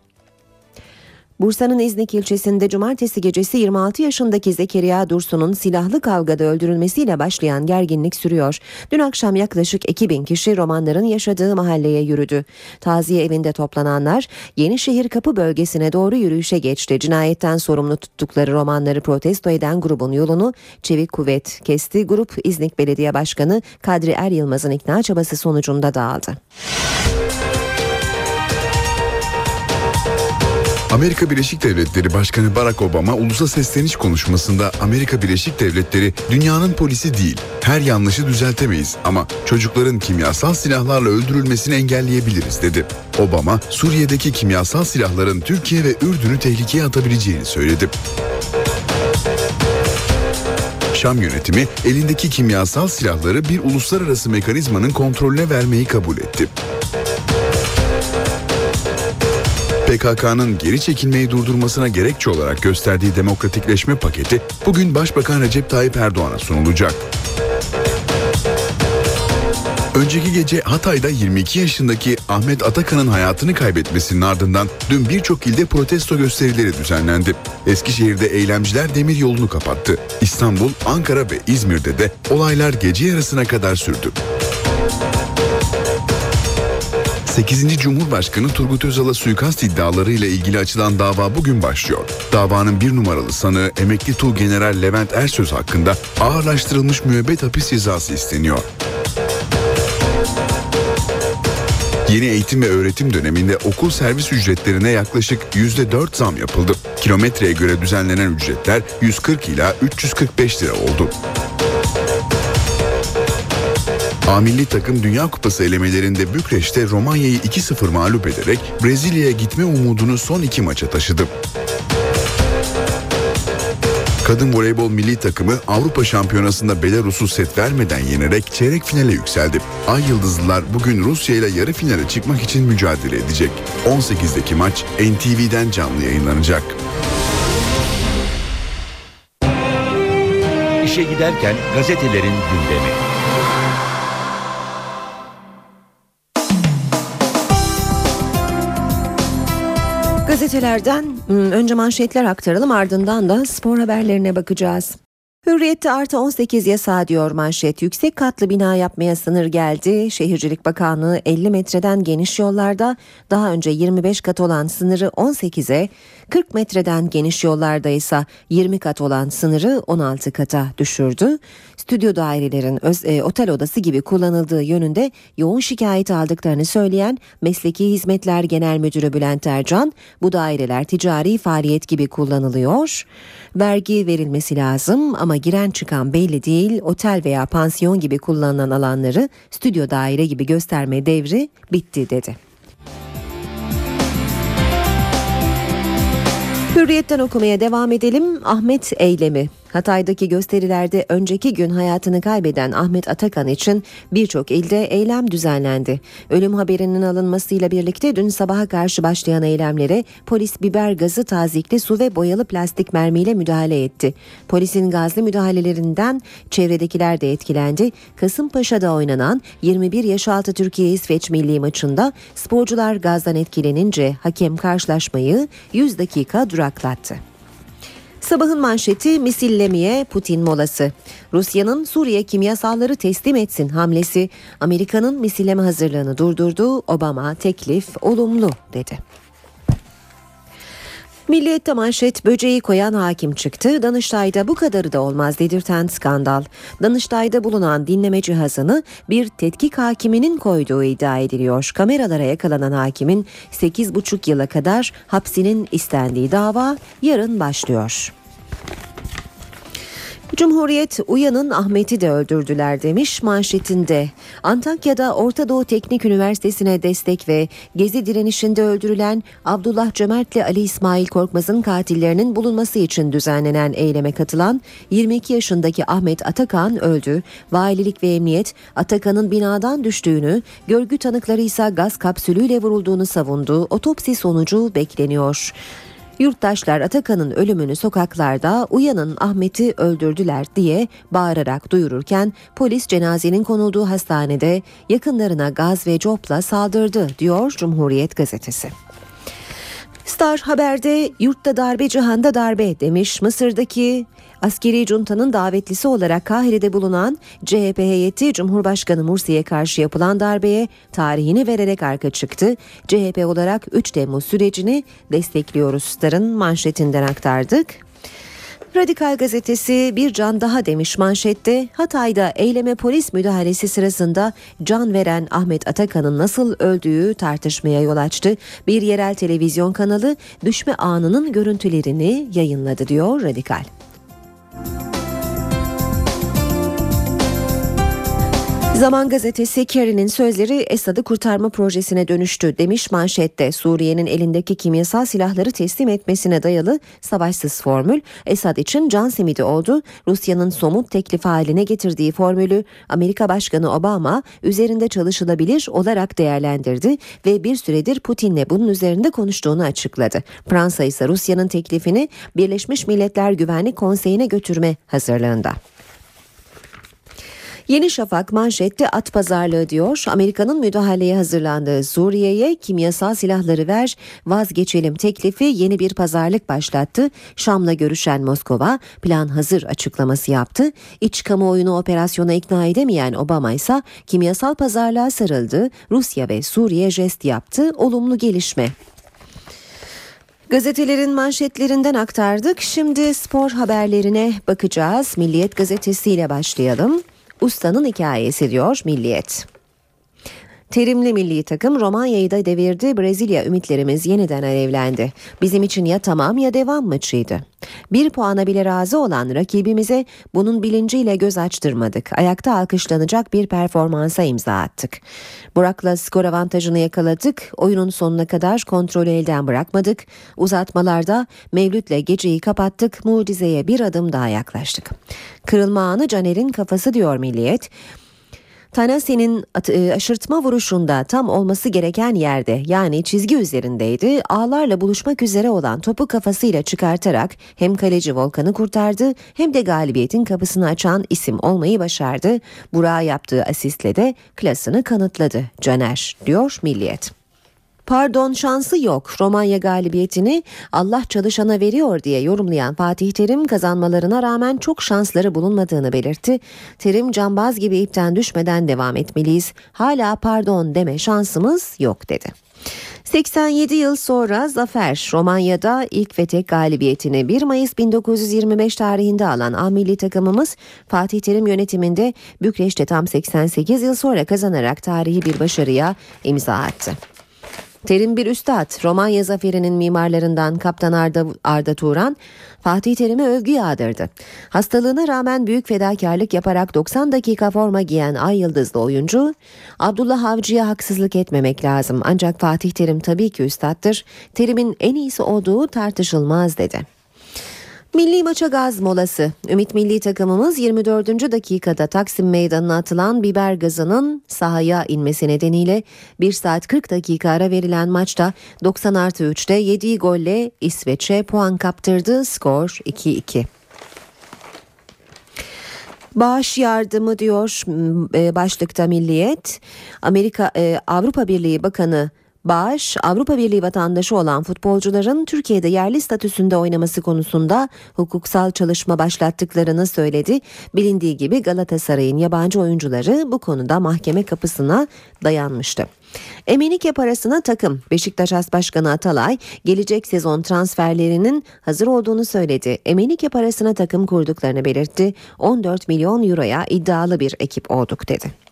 Bursa'nın İznik ilçesinde cumartesi gecesi 26 yaşındaki Zekeriya Dursun'un silahlı kavgada öldürülmesiyle başlayan gerginlik sürüyor. Dün akşam yaklaşık 2000 kişi romanların yaşadığı mahalleye yürüdü. Taziye evinde toplananlar Yenişehir Kapı bölgesine doğru yürüyüşe geçti. Cinayetten sorumlu tuttukları romanları protesto eden grubun yolunu Çevik Kuvvet kesti. Grup İznik Belediye Başkanı Kadri Er Yılmaz'ın ikna çabası sonucunda dağıldı. Amerika Birleşik Devletleri Başkanı Barack Obama ulusa sesleniş konuşmasında Amerika Birleşik Devletleri dünyanın polisi değil. Her yanlışı düzeltemeyiz ama çocukların kimyasal silahlarla öldürülmesini engelleyebiliriz dedi. Obama Suriye'deki kimyasal silahların Türkiye ve Ürdün'ü tehlikeye atabileceğini söyledi. Şam yönetimi elindeki kimyasal silahları bir uluslararası mekanizmanın kontrolüne vermeyi kabul etti. PKK'nın geri çekilmeyi durdurmasına gerekçe olarak gösterdiği demokratikleşme paketi bugün Başbakan Recep Tayyip Erdoğan'a sunulacak. Önceki gece Hatay'da 22 yaşındaki Ahmet Atakan'ın hayatını kaybetmesinin ardından dün birçok ilde protesto gösterileri düzenlendi. Eskişehir'de eylemciler demir yolunu kapattı. İstanbul, Ankara ve İzmir'de de olaylar gece yarısına kadar sürdü. 8. Cumhurbaşkanı Turgut Özal'a suikast iddiaları ile ilgili açılan dava bugün başlıyor. Davanın bir numaralı sanığı emekli Tuğgeneral Levent Ersöz hakkında ağırlaştırılmış müebbet hapis cezası isteniyor. Yeni eğitim ve öğretim döneminde okul servis ücretlerine yaklaşık %4 zam yapıldı. Kilometreye göre düzenlenen ücretler 140 ila 345 lira oldu. A milli takım Dünya Kupası elemelerinde Bükreş'te Romanya'yı 2-0 mağlup ederek Brezilya'ya gitme umudunu son iki maça taşıdı. Kadın voleybol milli takımı Avrupa Şampiyonası'nda Belarus'u set vermeden yenerek çeyrek finale yükseldi. Ay Yıldızlılar bugün Rusya ile yarı finale çıkmak için mücadele edecek. 18'deki maç NTV'den canlı yayınlanacak. İşe giderken gazetelerin gündemi. Gazetelerden hmm, önce manşetler aktaralım ardından da spor haberlerine bakacağız. Hürriyette artı 18 yasağı diyor manşet. Yüksek katlı bina yapmaya sınır geldi. Şehircilik Bakanlığı 50 metreden geniş yollarda daha önce 25 kat olan sınırı 18'e, 40 metreden geniş yollarda ise 20 kat olan sınırı 16 kata düşürdü. Stüdyo dairelerin öz, e, otel odası gibi kullanıldığı yönünde yoğun şikayet aldıklarını söyleyen Mesleki Hizmetler Genel Müdürü Bülent Ercan, bu daireler ticari faaliyet gibi kullanılıyor. Vergi verilmesi lazım ama giren çıkan belli değil. Otel veya pansiyon gibi kullanılan alanları stüdyo daire gibi gösterme devri bitti dedi. Hürriyetten okumaya devam edelim. Ahmet eylemi. Hatay'daki gösterilerde önceki gün hayatını kaybeden Ahmet Atakan için birçok ilde eylem düzenlendi. Ölüm haberinin alınmasıyla birlikte dün sabaha karşı başlayan eylemlere polis biber gazı, tazikli su ve boyalı plastik mermiyle müdahale etti. Polisin gazlı müdahalelerinden çevredekiler de etkilendi. Kasımpaşa'da oynanan 21 yaş altı Türkiye-İsveç milli maçında sporcular gazdan etkilenince hakem karşılaşmayı 100 dakika duraklattı. Sabahın manşeti misillemeye Putin molası. Rusya'nın Suriye kimyasalları teslim etsin hamlesi Amerika'nın misilleme hazırlığını durdurdu. Obama teklif olumlu dedi. Milliyette manşet böceği koyan hakim çıktı. Danıştay'da bu kadarı da olmaz dedirten skandal. Danıştay'da bulunan dinleme cihazını bir tetkik hakiminin koyduğu iddia ediliyor. Kameralara yakalanan hakimin 8,5 yıla kadar hapsinin istendiği dava yarın başlıyor. Cumhuriyet Uyan'ın Ahmet'i de öldürdüler demiş manşetinde. Antakya'da Orta Doğu Teknik Üniversitesi'ne destek ve gezi direnişinde öldürülen Abdullah Cömert'le Ali İsmail Korkmaz'ın katillerinin bulunması için düzenlenen eyleme katılan 22 yaşındaki Ahmet Atakan öldü. Valilik ve emniyet Atakan'ın binadan düştüğünü, görgü tanıkları ise gaz kapsülüyle vurulduğunu savundu. Otopsi sonucu bekleniyor. Yurttaşlar Atakan'ın ölümünü sokaklarda uyanın Ahmet'i öldürdüler diye bağırarak duyururken polis cenazenin konulduğu hastanede yakınlarına gaz ve copla saldırdı diyor Cumhuriyet gazetesi. Star Haber'de yurtta darbe cihanda darbe demiş Mısır'daki askeri juntanın davetlisi olarak Kahire'de bulunan CHP heyeti Cumhurbaşkanı Mursi'ye karşı yapılan darbeye tarihini vererek arka çıktı. CHP olarak 3 Temmuz sürecini destekliyoruz Star'ın manşetinden aktardık. Radikal gazetesi bir can daha demiş manşette Hatay'da eyleme polis müdahalesi sırasında can veren Ahmet Atakan'ın nasıl öldüğü tartışmaya yol açtı. Bir yerel televizyon kanalı düşme anının görüntülerini yayınladı diyor Radikal. you Zaman gazetesi Kerry'nin sözleri Esad'ı kurtarma projesine dönüştü demiş manşette. Suriye'nin elindeki kimyasal silahları teslim etmesine dayalı savaşsız formül Esad için can simidi oldu. Rusya'nın somut teklif haline getirdiği formülü Amerika Başkanı Obama üzerinde çalışılabilir olarak değerlendirdi ve bir süredir Putin'le bunun üzerinde konuştuğunu açıkladı. Fransa ise Rusya'nın teklifini Birleşmiş Milletler Güvenlik Konseyi'ne götürme hazırlığında. Yeni Şafak manşette at pazarlığı diyor. Amerika'nın müdahaleye hazırlandığı Suriye'ye kimyasal silahları ver vazgeçelim teklifi yeni bir pazarlık başlattı. Şam'la görüşen Moskova plan hazır açıklaması yaptı. İç kamuoyunu operasyona ikna edemeyen Obama ise kimyasal pazarlığa sarıldı. Rusya ve Suriye jest yaptı. Olumlu gelişme. Gazetelerin manşetlerinden aktardık. Şimdi spor haberlerine bakacağız. Milliyet gazetesiyle başlayalım. Ustanın hikayesi diyor Milliyet. Terimli milli takım Romanya'yı da devirdi. Brezilya ümitlerimiz yeniden alevlendi. Bizim için ya tamam ya devam maçıydı. Bir puana bile razı olan rakibimize bunun bilinciyle göz açtırmadık. Ayakta alkışlanacak bir performansa imza attık. Burak'la skor avantajını yakaladık. Oyunun sonuna kadar kontrolü elden bırakmadık. Uzatmalarda Mevlüt'le geceyi kapattık. Mucizeye bir adım daha yaklaştık. Kırılma anı Caner'in kafası diyor Milliyet. Tanasi'nin e, aşırtma vuruşunda tam olması gereken yerde yani çizgi üzerindeydi. Ağlarla buluşmak üzere olan topu kafasıyla çıkartarak hem kaleci Volkan'ı kurtardı hem de galibiyetin kapısını açan isim olmayı başardı. Burak'a yaptığı asistle de klasını kanıtladı Caner diyor Milliyet. Pardon şansı yok. Romanya galibiyetini Allah çalışana veriyor diye yorumlayan Fatih Terim kazanmalarına rağmen çok şansları bulunmadığını belirtti. Terim cambaz gibi ipten düşmeden devam etmeliyiz. Hala pardon deme şansımız yok dedi. 87 yıl sonra Zafer Romanya'da ilk ve tek galibiyetini 1 Mayıs 1925 tarihinde alan A milli takımımız Fatih Terim yönetiminde Bükreş'te tam 88 yıl sonra kazanarak tarihi bir başarıya imza attı. Terim bir üstad, Romanya zaferinin mimarlarından Kaptan Arda, Arda Turan, Fatih Terim'e övgü yağdırdı. Hastalığına rağmen büyük fedakarlık yaparak 90 dakika forma giyen Ay Yıldızlı oyuncu, Abdullah Avcı'ya haksızlık etmemek lazım ancak Fatih Terim tabii ki üstattır, Terim'in en iyisi olduğu tartışılmaz dedi. Milli maça gaz molası. Ümit milli takımımız 24. dakikada Taksim Meydanı'na atılan biber gazının sahaya inmesi nedeniyle 1 saat 40 dakika ara verilen maçta 90 artı 3'te yediği golle İsveç'e puan kaptırdı. Skor 2-2. Bağış yardımı diyor e, başlıkta Milliyet. Amerika e, Avrupa Birliği Bakanı Bağış, Avrupa Birliği vatandaşı olan futbolcuların Türkiye'de yerli statüsünde oynaması konusunda hukuksal çalışma başlattıklarını söyledi. Bilindiği gibi Galatasaray'ın yabancı oyuncuları bu konuda mahkeme kapısına dayanmıştı. Emenike parasına takım Beşiktaş As Başkanı Atalay gelecek sezon transferlerinin hazır olduğunu söyledi. Emenike parasına takım kurduklarını belirtti. 14 milyon euroya iddialı bir ekip olduk dedi.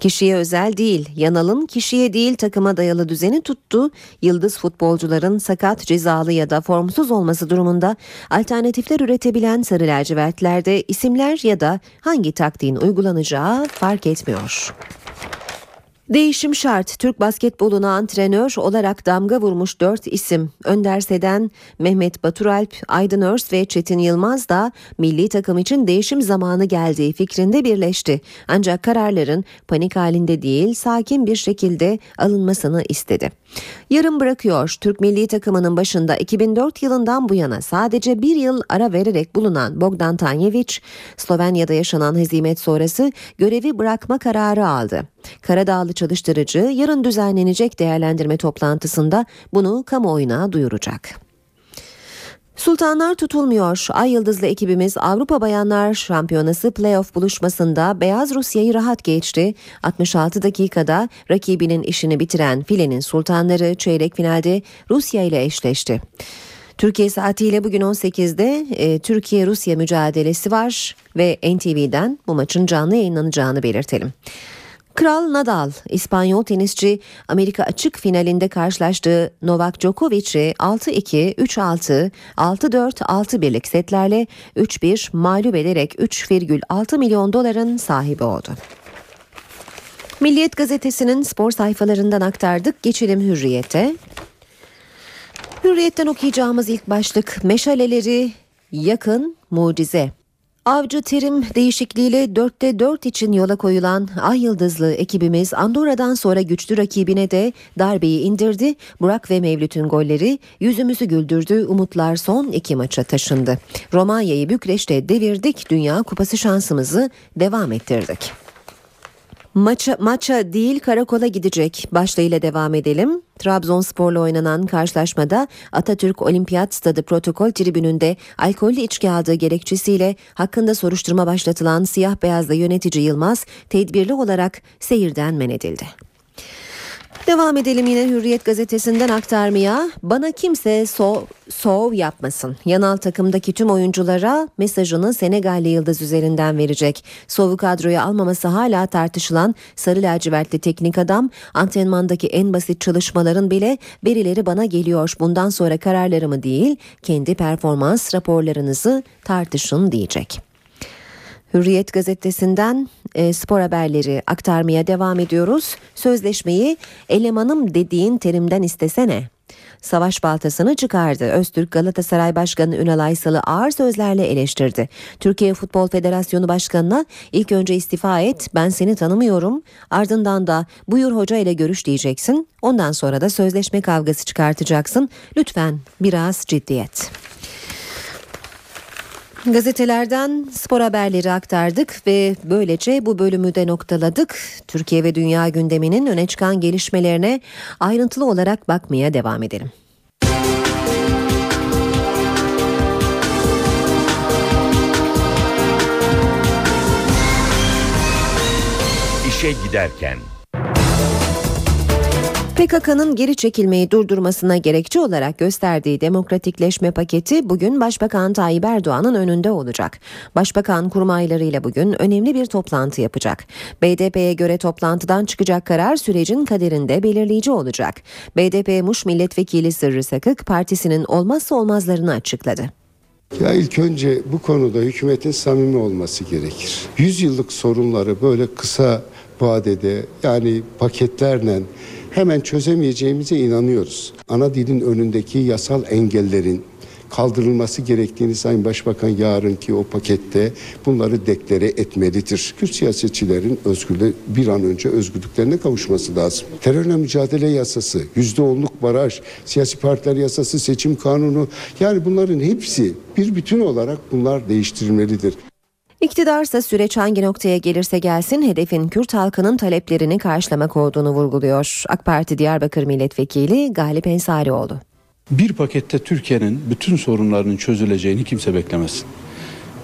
Kişiye özel değil, Yanal'ın kişiye değil takıma dayalı düzeni tuttu. Yıldız futbolcuların sakat, cezalı ya da formsuz olması durumunda alternatifler üretebilen sarı lacivertlerde isimler ya da hangi taktiğin uygulanacağı fark etmiyor. Değişim şart. Türk basketboluna antrenör olarak damga vurmuş dört isim. Önder Seden, Mehmet Baturalp, Aydın Örs ve Çetin Yılmaz da milli takım için değişim zamanı geldiği fikrinde birleşti. Ancak kararların panik halinde değil sakin bir şekilde alınmasını istedi. Yarım bırakıyor. Türk milli takımının başında 2004 yılından bu yana sadece bir yıl ara vererek bulunan Bogdan Tanjevic, Slovenya'da yaşanan hezimet sonrası görevi bırakma kararı aldı. Karadağlı çalıştırıcı yarın düzenlenecek değerlendirme toplantısında bunu kamuoyuna duyuracak. Sultanlar tutulmuyor. Ay Yıldızlı ekibimiz Avrupa Bayanlar Şampiyonası playoff buluşmasında Beyaz Rusya'yı rahat geçti. 66 dakikada rakibinin işini bitiren filenin sultanları çeyrek finalde Rusya ile eşleşti. Türkiye saatiyle bugün 18'de e, Türkiye-Rusya mücadelesi var ve NTV'den bu maçın canlı yayınlanacağını belirtelim. Kral Nadal, İspanyol tenisçi Amerika açık finalinde karşılaştığı Novak Djokovic'i 6-2, 3-6, 6-4, 6-1'lik setlerle 3-1 mağlup ederek 3,6 milyon doların sahibi oldu. Milliyet gazetesinin spor sayfalarından aktardık. Geçelim Hürriyet'e. Hürriyet'ten okuyacağımız ilk başlık meşaleleri yakın mucize. Avcı terim değişikliğiyle 4'te 4 için yola koyulan Ay Yıldızlı ekibimiz Andorra'dan sonra güçlü rakibine de darbeyi indirdi. Burak ve Mevlüt'ün golleri yüzümüzü güldürdü. Umutlar son iki maça taşındı. Romanya'yı Bükreş'te devirdik. Dünya Kupası şansımızı devam ettirdik. Maça, maça değil karakola gidecek başlığıyla devam edelim. Trabzonspor'la oynanan karşılaşmada Atatürk Olimpiyat Stadı protokol tribününde alkollü içki aldığı gerekçesiyle hakkında soruşturma başlatılan siyah beyazlı yönetici Yılmaz tedbirli olarak seyirden men edildi. Devam edelim yine Hürriyet gazetesinden aktarmaya. Bana kimse so, yapmasın. Yanal takımdaki tüm oyunculara mesajını Senegalli Yıldız üzerinden verecek. Sov'u kadroya almaması hala tartışılan sarı lacivertli teknik adam antrenmandaki en basit çalışmaların bile verileri bana geliyor. Bundan sonra kararlarımı değil kendi performans raporlarınızı tartışın diyecek. Hürriyet gazetesinden e, spor haberleri aktarmaya devam ediyoruz. Sözleşmeyi elemanım dediğin terimden istesene. Savaş baltasını çıkardı. Öztürk Galatasaray Başkanı Ünal Aysal'ı ağır sözlerle eleştirdi. Türkiye Futbol Federasyonu Başkanı'na ilk önce istifa et ben seni tanımıyorum ardından da buyur hoca ile görüş diyeceksin ondan sonra da sözleşme kavgası çıkartacaksın lütfen biraz ciddiyet. Gazetelerden spor haberleri aktardık ve böylece bu bölümü de noktaladık. Türkiye ve dünya gündeminin öne çıkan gelişmelerine ayrıntılı olarak bakmaya devam edelim. İşe giderken PKK'nın geri çekilmeyi durdurmasına gerekçe olarak gösterdiği demokratikleşme paketi bugün Başbakan Tayyip Erdoğan'ın önünde olacak. Başbakan kurmaylarıyla bugün önemli bir toplantı yapacak. BDP'ye göre toplantıdan çıkacak karar sürecin kaderinde belirleyici olacak. BDP Muş Milletvekili Sırrı Sakık partisinin olmazsa olmazlarını açıkladı. Ya ilk önce bu konuda hükümetin samimi olması gerekir. Yüzyıllık sorunları böyle kısa vadede yani paketlerle hemen çözemeyeceğimize inanıyoruz. Ana dilin önündeki yasal engellerin kaldırılması gerektiğini Sayın Başbakan yarınki o pakette bunları deklare etmelidir. Kürt siyasetçilerin özgürlüğü bir an önce özgürlüklerine kavuşması lazım. Terörle mücadele yasası, yüzde onluk baraj, siyasi partiler yasası, seçim kanunu yani bunların hepsi bir bütün olarak bunlar değiştirilmelidir. İktidarsa süreç hangi noktaya gelirse gelsin hedefin Kürt halkının taleplerini karşılamak olduğunu vurguluyor. AK Parti Diyarbakır Milletvekili Galip Ensarioğlu. Bir pakette Türkiye'nin bütün sorunlarının çözüleceğini kimse beklemesin.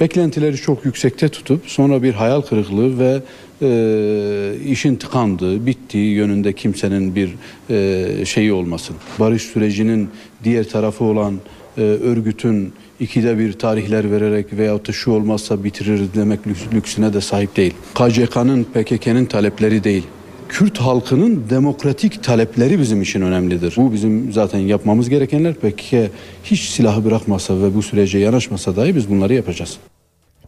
Beklentileri çok yüksekte tutup sonra bir hayal kırıklığı ve e, işin tıkandığı, bittiği yönünde kimsenin bir e, şeyi olmasın. Barış sürecinin diğer tarafı olan e, örgütün ikide bir tarihler vererek veyahut da şu olmazsa bitirir demek lüksüne de sahip değil. KCK'nın PKK'nın talepleri değil. Kürt halkının demokratik talepleri bizim için önemlidir. Bu bizim zaten yapmamız gerekenler. PKK hiç silahı bırakmasa ve bu sürece yanaşmasa dahi biz bunları yapacağız.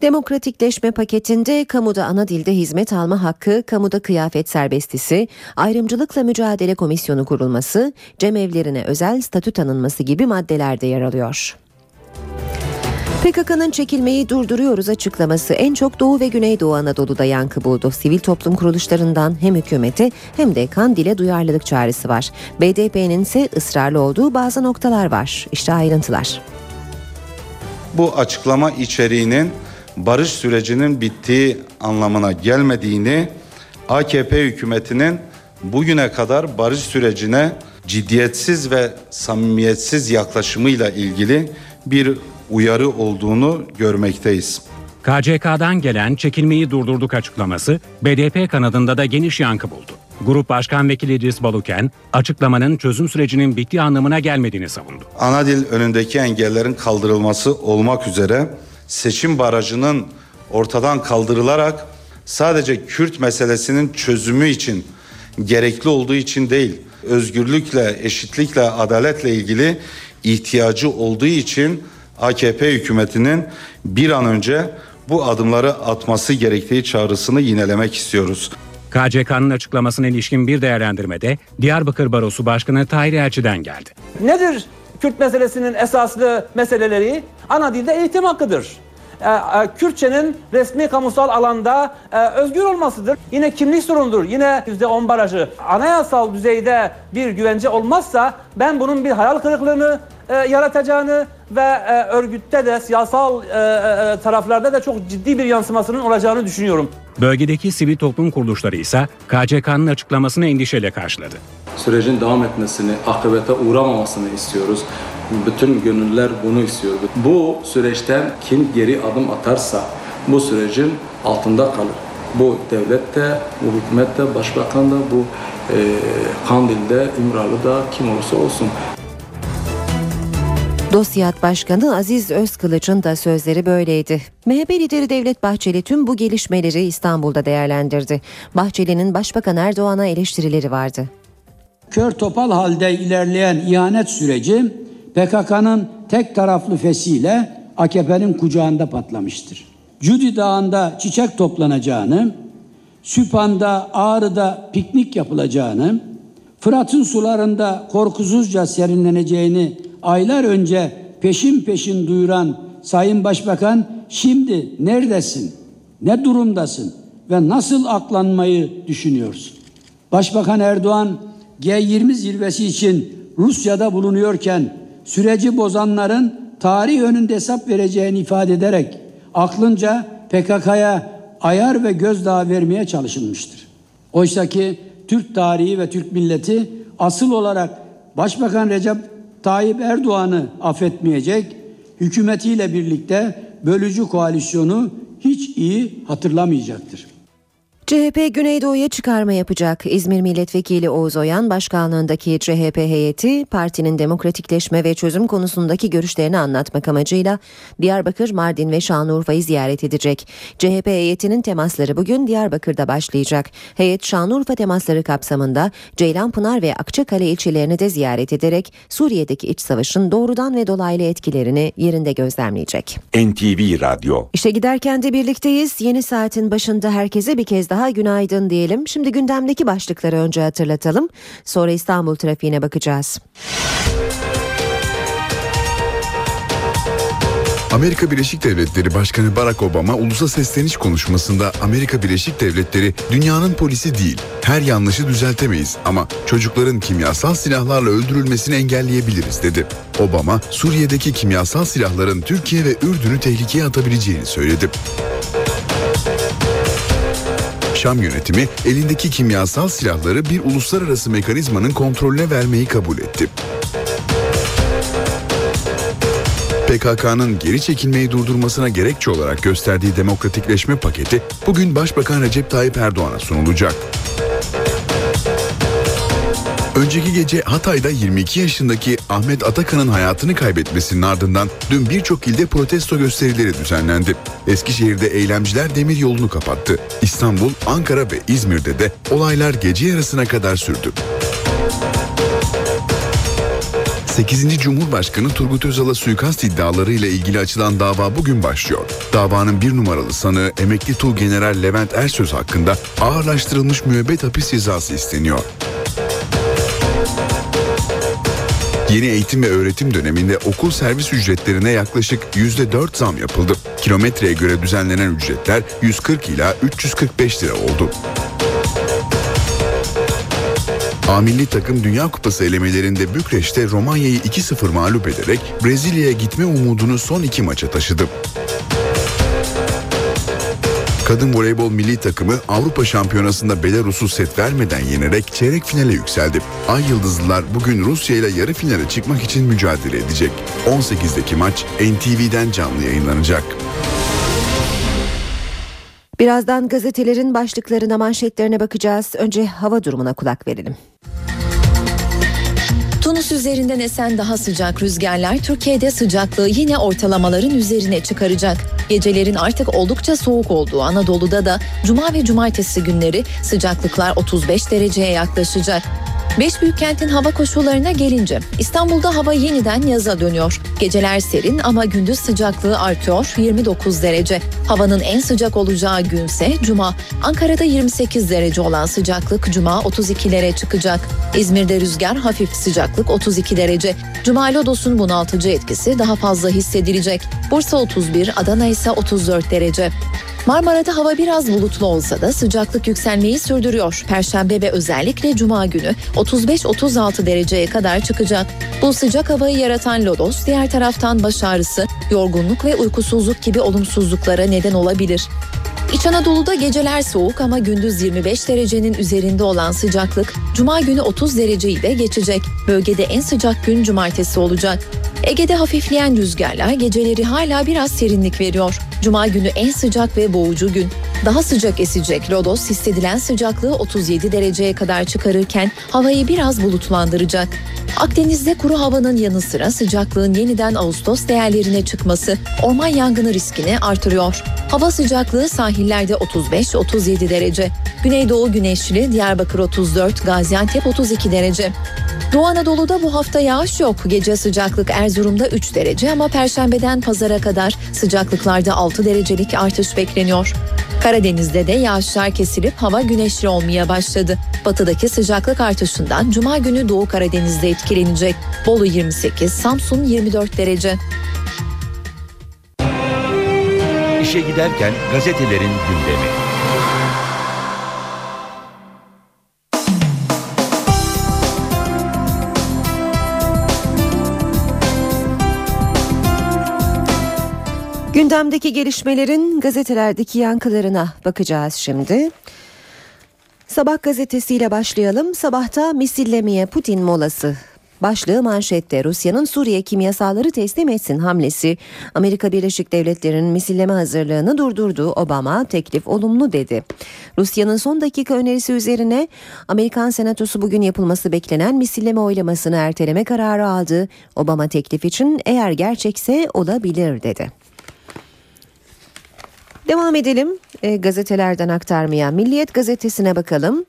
Demokratikleşme paketinde kamuda ana dilde hizmet alma hakkı, kamuda kıyafet serbestisi, ayrımcılıkla mücadele komisyonu kurulması, cemevlerine özel statü tanınması gibi maddelerde yer alıyor. PKK'nın çekilmeyi durduruyoruz açıklaması en çok Doğu ve Güneydoğu Anadolu'da yankı buldu. Sivil toplum kuruluşlarından hem hükümete hem de Kandil'e duyarlılık çağrısı var. BDP'nin ise ısrarlı olduğu bazı noktalar var. İşte ayrıntılar. Bu açıklama içeriğinin barış sürecinin bittiği anlamına gelmediğini, AKP hükümetinin bugüne kadar barış sürecine ciddiyetsiz ve samimiyetsiz yaklaşımıyla ilgili bir uyarı olduğunu görmekteyiz. KCK'dan gelen çekilmeyi durdurduk açıklaması BDP kanadında da geniş yankı buldu. Grup Başkan Vekili İdris Baluken açıklamanın çözüm sürecinin bittiği anlamına gelmediğini savundu. Ana dil önündeki engellerin kaldırılması olmak üzere seçim barajının ortadan kaldırılarak sadece Kürt meselesinin çözümü için gerekli olduğu için değil, özgürlükle, eşitlikle, adaletle ilgili ihtiyacı olduğu için AKP hükümetinin bir an önce bu adımları atması gerektiği çağrısını yinelemek istiyoruz. KCK'nın açıklamasına ilişkin bir değerlendirmede Diyarbakır Barosu Başkanı Tahir Elçi'den geldi. Nedir Kürt meselesinin esaslı meseleleri? Ana dilde eğitim hakkıdır. Ee, e, Kürtçenin resmi kamusal alanda e, özgür olmasıdır. Yine kimlik sorunudur. Yine %10 barajı. Anayasal düzeyde bir güvence olmazsa ben bunun bir hayal kırıklığını e, yaratacağını ve e, örgütte de siyasal e, e, taraflarda da çok ciddi bir yansımasının olacağını düşünüyorum. Bölgedeki sivil toplum kuruluşları ise KCK'nın açıklamasını endişeyle karşıladı. Sürecin devam etmesini, akıbete uğramamasını istiyoruz. Bütün gönüller bunu istiyor. Bu süreçten kim geri adım atarsa bu sürecin altında kalır. Bu devlet de, bu hükümet de, başbakan da, bu e, Kandil'de, İmralı'da kim olursa olsun. Dosyat Başkanı Aziz Özkılıç'ın da sözleri böyleydi. MHP lideri Devlet Bahçeli tüm bu gelişmeleri İstanbul'da değerlendirdi. Bahçeli'nin Başbakan Erdoğan'a eleştirileri vardı. Kör topal halde ilerleyen ihanet süreci PKK'nın tek taraflı fesiyle AKP'nin kucağında patlamıştır. Cudi Dağı'nda çiçek toplanacağını, Süphan'da, Ağrı'da piknik yapılacağını, Fırat'ın sularında korkusuzca serinleneceğini aylar önce peşin peşin duyuran Sayın Başbakan şimdi neredesin? Ne durumdasın? Ve nasıl aklanmayı düşünüyorsun? Başbakan Erdoğan G20 zirvesi için Rusya'da bulunuyorken süreci bozanların tarih önünde hesap vereceğini ifade ederek aklınca PKK'ya ayar ve gözdağı vermeye çalışılmıştır. Oysa ki Türk tarihi ve Türk milleti asıl olarak Başbakan Recep Tayyip Erdoğan'ı affetmeyecek, hükümetiyle birlikte bölücü koalisyonu hiç iyi hatırlamayacaktır. CHP Güneydoğu'ya çıkarma yapacak. İzmir Milletvekili Oğuz Oyan başkanlığındaki CHP heyeti partinin demokratikleşme ve çözüm konusundaki görüşlerini anlatmak amacıyla Diyarbakır, Mardin ve Şanlıurfa'yı ziyaret edecek. CHP heyetinin temasları bugün Diyarbakır'da başlayacak. Heyet Şanlıurfa temasları kapsamında Ceylanpınar ve Akçakale ilçelerini de ziyaret ederek Suriye'deki iç savaşın doğrudan ve dolaylı etkilerini yerinde gözlemleyecek. NTV Radyo İşe giderken de birlikteyiz. Yeni saatin başında herkese bir kez daha günaydın diyelim. Şimdi gündemdeki başlıkları önce hatırlatalım. Sonra İstanbul trafiğine bakacağız. Amerika Birleşik Devletleri Başkanı Barack Obama ulusa sesleniş konuşmasında Amerika Birleşik Devletleri dünyanın polisi değil. Her yanlışı düzeltemeyiz ama çocukların kimyasal silahlarla öldürülmesini engelleyebiliriz dedi. Obama Suriye'deki kimyasal silahların Türkiye ve Ürdün'ü tehlikeye atabileceğini söyledi. Şam yönetimi elindeki kimyasal silahları bir uluslararası mekanizmanın kontrolüne vermeyi kabul etti. PKK'nın geri çekilmeyi durdurmasına gerekçe olarak gösterdiği demokratikleşme paketi bugün Başbakan Recep Tayyip Erdoğan'a sunulacak. Önceki gece Hatay'da 22 yaşındaki Ahmet Atakan'ın hayatını kaybetmesinin ardından dün birçok ilde protesto gösterileri düzenlendi. Eskişehir'de eylemciler demir yolunu kapattı. İstanbul, Ankara ve İzmir'de de olaylar gece yarısına kadar sürdü. 8. Cumhurbaşkanı Turgut Özal'a suikast iddiaları ile ilgili açılan dava bugün başlıyor. Davanın bir numaralı sanığı emekli Tuğgeneral Levent Ersöz hakkında ağırlaştırılmış müebbet hapis cezası isteniyor. Yeni eğitim ve öğretim döneminde okul servis ücretlerine yaklaşık %4 zam yapıldı. Kilometreye göre düzenlenen ücretler 140 ila 345 lira oldu. A milli takım Dünya Kupası elemelerinde Bükreş'te Romanya'yı 2-0 mağlup ederek Brezilya'ya gitme umudunu son iki maça taşıdı. Kadın voleybol milli takımı Avrupa Şampiyonası'nda Belarus'u set vermeden yenerek çeyrek finale yükseldi. Ay Yıldızlılar bugün Rusya ile yarı finale çıkmak için mücadele edecek. 18'deki maç NTV'den canlı yayınlanacak. Birazdan gazetelerin başlıklarına manşetlerine bakacağız. Önce hava durumuna kulak verelim. Tunus üzerinden esen daha sıcak rüzgarlar Türkiye'de sıcaklığı yine ortalamaların üzerine çıkaracak. Gecelerin artık oldukça soğuk olduğu Anadolu'da da cuma ve cumartesi günleri sıcaklıklar 35 dereceye yaklaşacak. Beş büyük kentin hava koşullarına gelince İstanbul'da hava yeniden yaza dönüyor. Geceler serin ama gündüz sıcaklığı artıyor 29 derece. Havanın en sıcak olacağı günse Cuma. Ankara'da 28 derece olan sıcaklık Cuma 32'lere çıkacak. İzmir'de rüzgar hafif sıcaklık 32 derece. Cuma lodosun bunaltıcı etkisi daha fazla hissedilecek. Bursa 31, Adana ise 34 derece. Marmara'da hava biraz bulutlu olsa da sıcaklık yükselmeyi sürdürüyor. Perşembe ve özellikle cuma günü 35-36 dereceye kadar çıkacak. Bu sıcak havayı yaratan lodos diğer taraftan baş ağrısı, yorgunluk ve uykusuzluk gibi olumsuzluklara neden olabilir. İç Anadolu'da geceler soğuk ama gündüz 25 derecenin üzerinde olan sıcaklık cuma günü 30 dereceyi de geçecek. Bölgede en sıcak gün cumartesi olacak. Ege'de hafifleyen rüzgarlar geceleri hala biraz serinlik veriyor. Cuma günü en sıcak ve boğucu gün. Daha sıcak esecek Rodos hissedilen sıcaklığı 37 dereceye kadar çıkarırken havayı biraz bulutlandıracak. Akdeniz'de kuru havanın yanı sıra sıcaklığın yeniden Ağustos değerlerine çıkması orman yangını riskini artırıyor. Hava sıcaklığı sahillerde 35-37 derece. Güneydoğu güneşli Diyarbakır 34, Gaziantep 32 derece. Doğu Anadolu'da bu hafta yağış yok. Gece sıcaklık Erzurum'da 3 derece ama perşembeden pazara kadar sıcaklıklarda 6 derecelik artış bekleniyor. Karadeniz'de de yağışlar kesilip hava güneşli olmaya başladı. Batıdaki sıcaklık artışından Cuma günü Doğu Karadeniz'de etkilenecek. Bolu 28, Samsun 24 derece. İşe giderken gazetelerin gündemi. Gündemdeki gelişmelerin gazetelerdeki yankılarına bakacağız şimdi. Sabah gazetesiyle başlayalım. Sabahta misillemeye Putin molası Başlığı manşette Rusya'nın Suriye kimyasalları teslim etsin hamlesi Amerika Birleşik Devletleri'nin misilleme hazırlığını durdurdu. Obama teklif olumlu dedi. Rusya'nın son dakika önerisi üzerine Amerikan Senatosu bugün yapılması beklenen misilleme oylamasını erteleme kararı aldı. Obama teklif için eğer gerçekse olabilir dedi. Devam edelim e, gazetelerden aktarmaya. Milliyet gazetesine bakalım.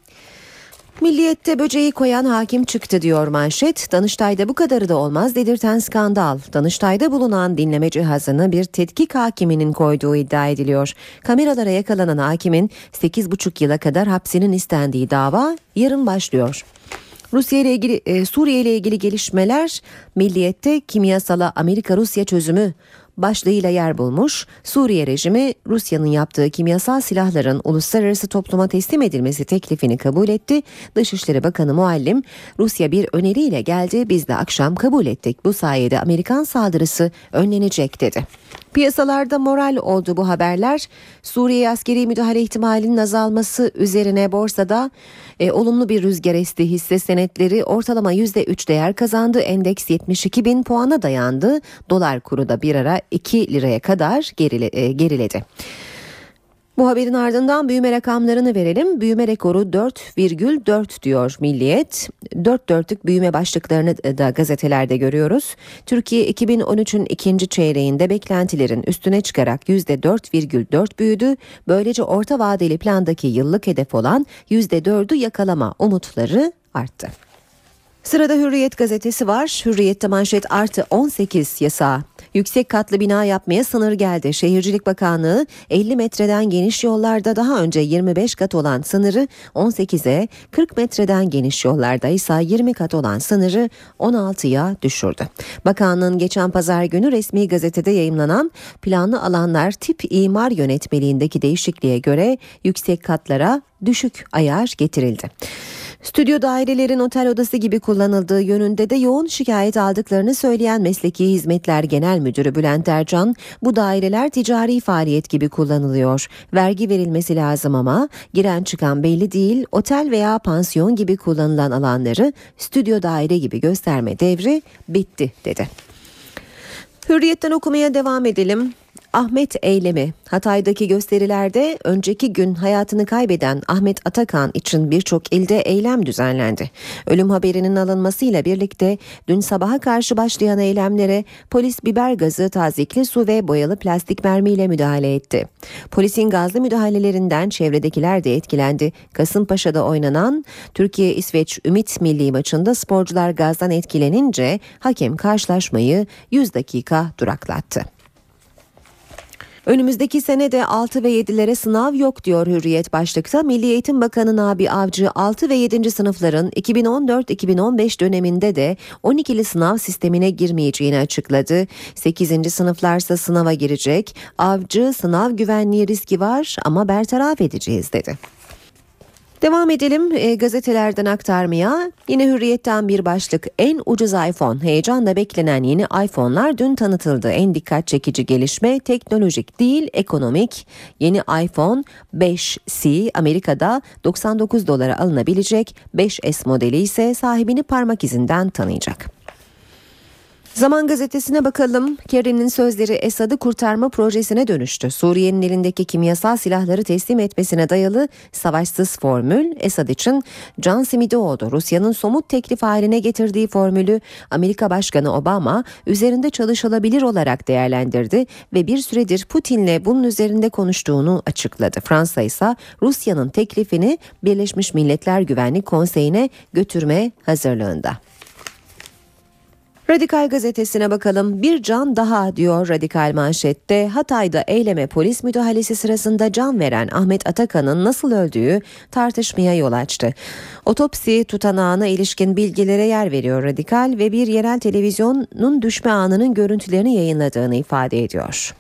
Milliyette böceği koyan hakim çıktı diyor manşet. Danıştay'da bu kadarı da olmaz dedirten skandal. Danıştay'da bulunan dinleme cihazını bir tetkik hakiminin koyduğu iddia ediliyor. Kameralara yakalanan hakimin 8,5 yıla kadar hapsinin istendiği dava yarın başlıyor. Rusya ile ilgili e, Suriye ile ilgili gelişmeler Milliyette kimyasala Amerika Rusya çözümü başlığıyla yer bulmuş. Suriye rejimi Rusya'nın yaptığı kimyasal silahların uluslararası topluma teslim edilmesi teklifini kabul etti. Dışişleri Bakanı Muallim Rusya bir öneriyle geldi biz de akşam kabul ettik. Bu sayede Amerikan saldırısı önlenecek dedi. Piyasalarda moral oldu bu haberler. Suriye askeri müdahale ihtimalinin azalması üzerine borsada e, olumlu bir rüzgar esti hisse senetleri ortalama %3 değer kazandı. Endeks 72 bin puana dayandı. Dolar kuru da bir ara 2 liraya kadar gerile, e, geriledi. Bu haberin ardından büyüme rakamlarını verelim. Büyüme rekoru 4,4 diyor Milliyet. 4 dörtlük büyüme başlıklarını da gazetelerde görüyoruz. Türkiye 2013'ün ikinci çeyreğinde beklentilerin üstüne çıkarak %4,4 büyüdü. Böylece orta vadeli plandaki yıllık hedef olan %4'ü yakalama umutları arttı. Sırada Hürriyet gazetesi var. Hürriyet'te manşet artı 18 yasağı. Yüksek katlı bina yapmaya sınır geldi. Şehircilik Bakanlığı 50 metreden geniş yollarda daha önce 25 kat olan sınırı 18'e, 40 metreden geniş yollarda ise 20 kat olan sınırı 16'ya düşürdü. Bakanlığın geçen pazar günü resmi gazetede yayımlanan planlı alanlar tip imar yönetmeliğindeki değişikliğe göre yüksek katlara düşük ayar getirildi. Stüdyo dairelerin otel odası gibi kullanıldığı yönünde de yoğun şikayet aldıklarını söyleyen Mesleki Hizmetler Genel Müdürü Bülent Ercan, bu daireler ticari faaliyet gibi kullanılıyor. Vergi verilmesi lazım ama giren çıkan belli değil. Otel veya pansiyon gibi kullanılan alanları stüdyo daire gibi gösterme devri bitti dedi. Hürriyetten okumaya devam edelim. Ahmet eylemi. Hatay'daki gösterilerde önceki gün hayatını kaybeden Ahmet Atakan için birçok ilde eylem düzenlendi. Ölüm haberinin alınmasıyla birlikte dün sabaha karşı başlayan eylemlere polis biber gazı, tazikli su ve boyalı plastik mermiyle müdahale etti. Polisin gazlı müdahalelerinden çevredekiler de etkilendi. Kasımpaşa'da oynanan Türkiye-İsveç Ümit Milli maçında sporcular gazdan etkilenince hakem karşılaşmayı 100 dakika duraklattı. Önümüzdeki sene de 6 ve 7'lere sınav yok diyor Hürriyet başlıkta. Milli Eğitim Bakanı Nabi Avcı 6 ve 7. sınıfların 2014-2015 döneminde de 12'li sınav sistemine girmeyeceğini açıkladı. 8. sınıflarsa sınava girecek. Avcı sınav güvenliği riski var ama bertaraf edeceğiz dedi. Devam edelim e, gazetelerden aktarmaya. Yine hürriyetten bir başlık. En ucuz iPhone. Heyecanla beklenen yeni iPhone'lar dün tanıtıldı. En dikkat çekici gelişme teknolojik değil ekonomik. Yeni iPhone 5C Amerika'da 99 dolara alınabilecek. 5S modeli ise sahibini parmak izinden tanıyacak. Zaman gazetesine bakalım. Kerry'nin sözleri Esad'ı kurtarma projesine dönüştü. Suriye'nin elindeki kimyasal silahları teslim etmesine dayalı savaşsız formül Esad için can simidi oldu. Rusya'nın somut teklif haline getirdiği formülü Amerika Başkanı Obama üzerinde çalışılabilir olarak değerlendirdi ve bir süredir Putin'le bunun üzerinde konuştuğunu açıkladı. Fransa ise Rusya'nın teklifini Birleşmiş Milletler Güvenlik Konseyi'ne götürme hazırlığında. Radikal gazetesine bakalım. Bir can daha diyor Radikal manşette. Hatay'da eyleme polis müdahalesi sırasında can veren Ahmet Atakan'ın nasıl öldüğü tartışmaya yol açtı. Otopsi tutanağına ilişkin bilgilere yer veriyor Radikal ve bir yerel televizyonun düşme anının görüntülerini yayınladığını ifade ediyor.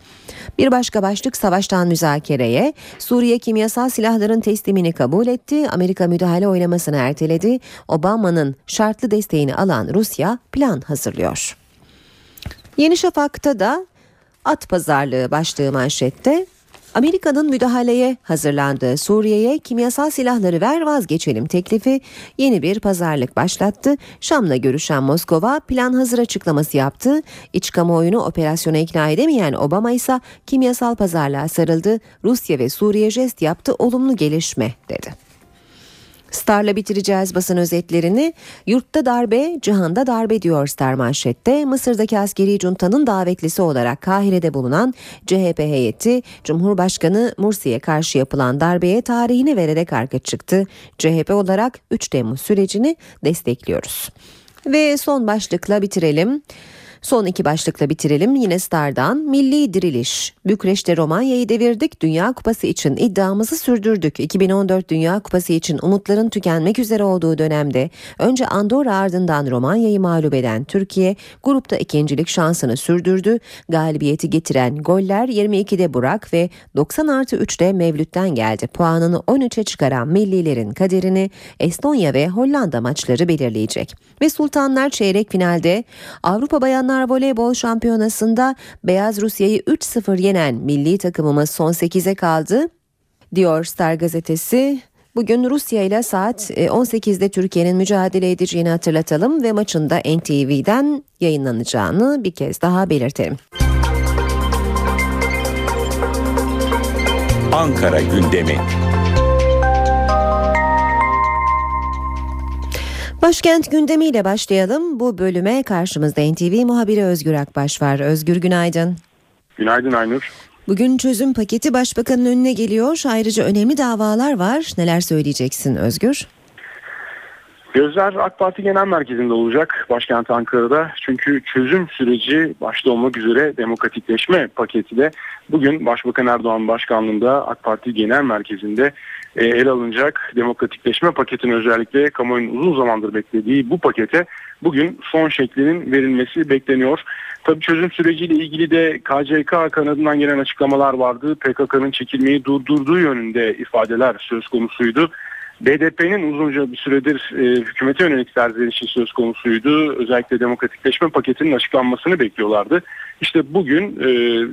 Bir başka başlık savaştan müzakereye. Suriye kimyasal silahların teslimini kabul etti. Amerika müdahale oylamasını erteledi. Obama'nın şartlı desteğini alan Rusya plan hazırlıyor. Yeni Şafak'ta da at pazarlığı başlığı manşette. Amerika'nın müdahaleye hazırlandığı Suriye'ye kimyasal silahları ver vazgeçelim teklifi yeni bir pazarlık başlattı. Şam'la görüşen Moskova plan hazır açıklaması yaptı. İç kamuoyunu operasyona ikna edemeyen Obama ise kimyasal pazarlığa sarıldı. Rusya ve Suriye jest yaptı olumlu gelişme dedi. Star'la bitireceğiz basın özetlerini. Yurtta darbe, cihanda darbe diyor Star manşette. Mısır'daki askeri juntanın davetlisi olarak Kahire'de bulunan CHP heyeti, Cumhurbaşkanı Mursi'ye karşı yapılan darbeye tarihini vererek arka çıktı. CHP olarak 3 Temmuz sürecini destekliyoruz. Ve son başlıkla bitirelim. Son iki başlıkla bitirelim. Yine Star'dan Milli Diriliş. Bükreş'te Romanya'yı devirdik. Dünya Kupası için iddiamızı sürdürdük. 2014 Dünya Kupası için umutların tükenmek üzere olduğu dönemde önce Andorra ardından Romanya'yı mağlup eden Türkiye grupta ikincilik şansını sürdürdü. Galibiyeti getiren goller 22'de Burak ve 90 artı 3'te Mevlüt'ten geldi. Puanını 13'e çıkaran millilerin kaderini Estonya ve Hollanda maçları belirleyecek. Ve Sultanlar çeyrek finalde Avrupa Bayanlar Voleybol Şampiyonası'nda Beyaz Rusya'yı 3-0 yenen milli takımımız son 8'e kaldı, diyor Star gazetesi. Bugün Rusya ile saat 18'de e, Türkiye'nin mücadele edeceğini hatırlatalım ve maçın da NTV'den yayınlanacağını bir kez daha belirtelim. Ankara gündemi. Başkent gündemiyle başlayalım. Bu bölüme karşımızda NTV muhabiri Özgür Akbaş var. Özgür günaydın. Günaydın Aynur. Bugün çözüm paketi başbakanın önüne geliyor. Ayrıca önemli davalar var. Neler söyleyeceksin Özgür? Gözler AK Parti Genel Merkezi'nde olacak başkent Ankara'da. Çünkü çözüm süreci başta olmak üzere demokratikleşme paketi de bugün Başbakan Erdoğan başkanlığında AK Parti Genel Merkezi'nde ele alınacak demokratikleşme paketinin özellikle kamuoyunun uzun zamandır beklediği bu pakete bugün son şeklinin verilmesi bekleniyor. Tabii çözüm süreciyle ilgili de KCK kanadından gelen açıklamalar vardı. PKK'nın çekilmeyi durdurduğu yönünde ifadeler söz konusuydu. BDP'nin uzunca bir süredir e, hükümete yönelik serzenişi söz konusuydu. Özellikle demokratikleşme paketinin açıklanmasını bekliyorlardı. İşte bugün e,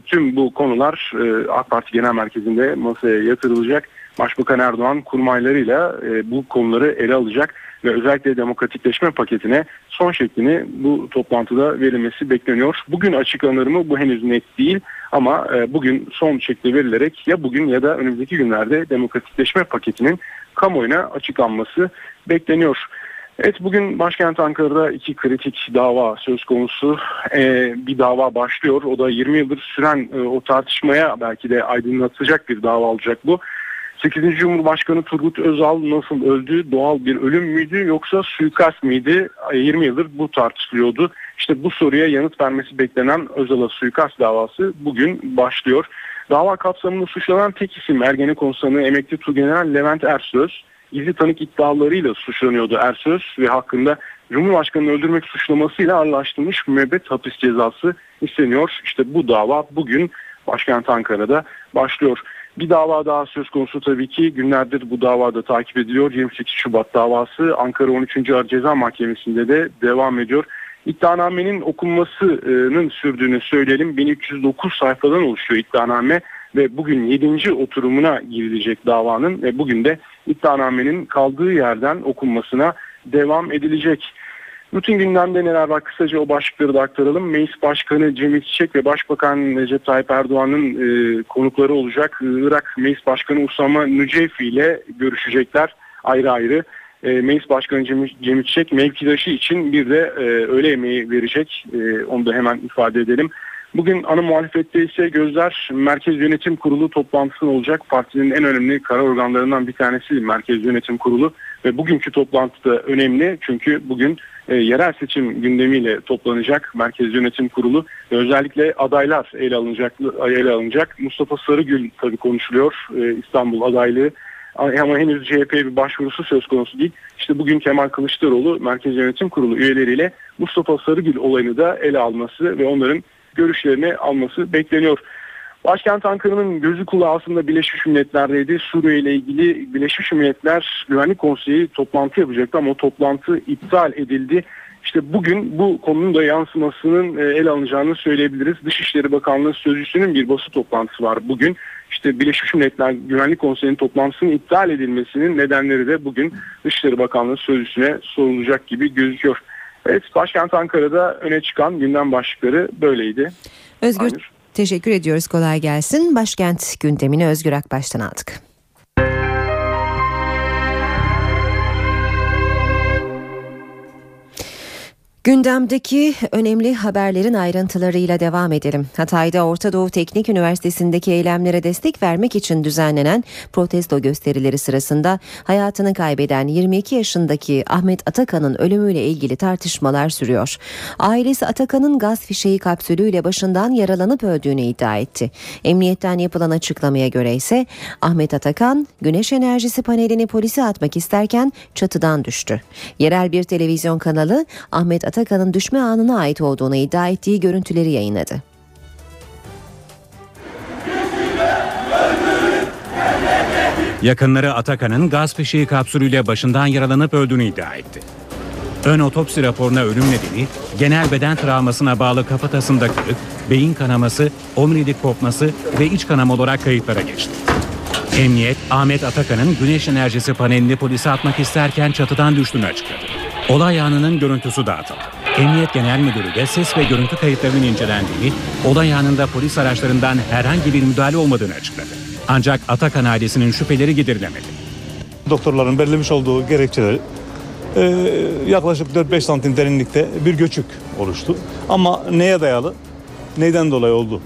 tüm bu konular e, AK Parti Genel Merkezi'nde masaya yatırılacak. Başbakan Erdoğan kurmaylarıyla e, bu konuları ele alacak. ve özellikle demokratikleşme paketine son şeklini bu toplantıda verilmesi bekleniyor. Bugün açıklanır mı bu henüz net değil ama e, bugün son şekli verilerek ya bugün ya da önümüzdeki günlerde demokratikleşme paketinin kamuoyuna açıklanması bekleniyor. Evet bugün başkent Ankara'da iki kritik dava söz konusu. Ee, bir dava başlıyor. O da 20 yıldır süren e, o tartışmaya belki de aydınlatacak bir dava olacak bu. 8. Cumhurbaşkanı Turgut Özal nasıl öldü? Doğal bir ölüm müydü yoksa suikast mıydı? 20 yıldır bu tartışılıyordu. İşte bu soruya yanıt vermesi beklenen Özal'a suikast davası bugün başlıyor. Dava kapsamında suçlanan tek isim Ergenekon sanığı emekli Tugeneral Levent Ersöz gizli tanık iddialarıyla suçlanıyordu Ersöz ve hakkında Cumhurbaşkanı'nı öldürmek suçlamasıyla ağırlaştırılmış müebbet hapis cezası isteniyor. İşte bu dava bugün başkent Ankara'da başlıyor. Bir dava daha söz konusu tabii ki günlerdir bu davada takip ediliyor. 28 Şubat davası Ankara 13. Ağır Ceza Mahkemesi'nde de devam ediyor. İddianamenin okunmasının sürdüğünü söyleyelim. 1309 sayfadan oluşuyor iddianame ve bugün 7. oturumuna girilecek davanın ve bugün de iddianamenin kaldığı yerden okunmasına devam edilecek. Rutin gündemde neler var kısaca o başlıkları da aktaralım. Meclis Başkanı Cemil Çiçek ve Başbakan Recep Tayyip Erdoğan'ın e, konukları olacak. Irak Meclis Başkanı Usama Nüceyfi ile görüşecekler ayrı ayrı. E, Meclis Başkanı Cemil, Cemil Çiçek mevkidaşı için bir de e, öğle yemeği verecek. E, onu da hemen ifade edelim. Bugün ana muhalefette ise gözler Merkez Yönetim Kurulu toplantısı olacak. Partinin en önemli karar organlarından bir tanesi Merkez Yönetim Kurulu ve bugünkü toplantı da önemli çünkü bugün e, yerel seçim gündemiyle toplanacak Merkez Yönetim Kurulu ve özellikle adaylar ele alınacak. Ele alınacak. Mustafa Sarıgül tabii konuşuluyor e, İstanbul adaylığı ama henüz CHP'ye bir başvurusu söz konusu değil. İşte bugün Kemal Kılıçdaroğlu Merkez Yönetim Kurulu üyeleriyle Mustafa Sarıgül olayını da ele alması ve onların görüşlerini alması bekleniyor. Başkent Ankara'nın gözü kulağı aslında Birleşmiş Milletler'deydi. Suriye ile ilgili Birleşmiş Milletler Güvenlik Konseyi toplantı yapacaktı ama o toplantı iptal edildi. İşte bugün bu konunun da yansımasının e, ele alınacağını söyleyebiliriz. Dışişleri Bakanlığı Sözcüsü'nün bir basın toplantısı var bugün. İşte Birleşmiş Milletler Güvenlik Konseyi'nin toplantısının iptal edilmesinin nedenleri de bugün Dışişleri Bakanlığı Sözcüsü'ne sorulacak gibi gözüküyor. Evet başkent Ankara'da öne çıkan gündem başlıkları böyleydi. Özgür Aynur. Teşekkür ediyoruz kolay gelsin. Başkent gündemini Özgür Akbaş'tan aldık. Gündemdeki önemli haberlerin ayrıntılarıyla devam edelim. Hatay'da Orta Doğu Teknik Üniversitesi'ndeki eylemlere destek vermek için düzenlenen protesto gösterileri sırasında hayatını kaybeden 22 yaşındaki Ahmet Atakan'ın ölümüyle ilgili tartışmalar sürüyor. Ailesi Atakan'ın gaz fişeği kapsülüyle başından yaralanıp öldüğünü iddia etti. Emniyetten yapılan açıklamaya göre ise Ahmet Atakan güneş enerjisi panelini polise atmak isterken çatıdan düştü. Yerel bir televizyon kanalı Ahmet Atakan'ın düşme anına ait olduğunu iddia ettiği görüntüleri yayınladı. Yakınları Atakan'ın gaz fişeği kapsülüyle başından yaralanıp öldüğünü iddia etti. Ön otopsi raporuna ölüm nedeni genel beden travmasına bağlı kafatasında kırık, beyin kanaması, omurilik kopması ve iç kanama olarak kayıtlara geçti. Emniyet, Ahmet Atakan'ın güneş enerjisi panelini polise atmak isterken çatıdan düştüğünü açıkladı. Olay anının görüntüsü dağıtıldı. Emniyet Genel Müdürü de ses ve görüntü kayıtlarının incelendiğini, olay anında polis araçlarından herhangi bir müdahale olmadığını açıkladı. Ancak Atakan ailesinin şüpheleri giderilemedi. Doktorların belirlemiş olduğu gerekçeler e, yaklaşık 4-5 santim derinlikte bir göçük oluştu. Ama neye dayalı, neyden dolayı oldu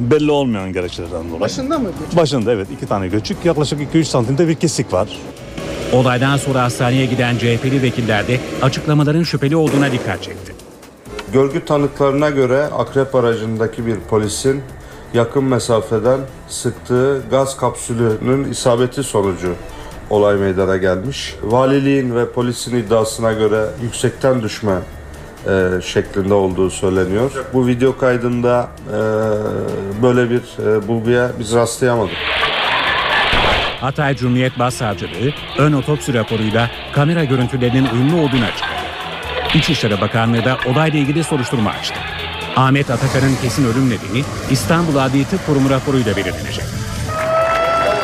belli olmayan gerekçelerden dolayı. Başında mı? Göçük? Başında evet iki tane göçük yaklaşık 2-3 santimde bir kesik var. Olaydan sonra hastaneye giden CHP'li vekiller de açıklamaların şüpheli olduğuna dikkat çekti. Görgü tanıklarına göre Akrep aracındaki bir polisin yakın mesafeden sıktığı gaz kapsülünün isabeti sonucu olay meydana gelmiş. Valiliğin ve polisin iddiasına göre yüksekten düşme e, şeklinde olduğu söyleniyor. Bu video kaydında e, böyle bir e, bulguya biz rastlayamadık. Hatay Cumhuriyet Başsavcılığı ön otopsi raporuyla kamera görüntülerinin uyumlu olduğunu açıkladı. İçişleri Bakanlığı da olayla ilgili soruşturma açtı. Ahmet Atakan'ın kesin ölüm nedeni İstanbul Adli Tıp Kurumu raporuyla belirlenecek.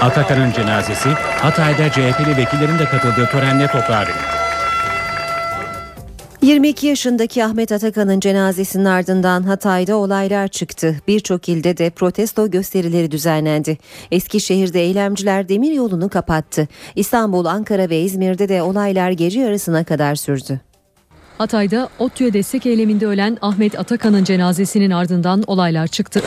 Atakan'ın cenazesi Hatay'da CHP'li vekillerin de katıldığı törenle toprağa verildi. 22 yaşındaki Ahmet Atakan'ın cenazesinin ardından Hatay'da olaylar çıktı. Birçok ilde de protesto gösterileri düzenlendi. Eskişehir'de eylemciler demir yolunu kapattı. İstanbul, Ankara ve İzmir'de de olaylar gece yarısına kadar sürdü. Hatay'da ODTÜ'ye destek eyleminde ölen Ahmet Atakan'ın cenazesinin ardından olaylar çıktı.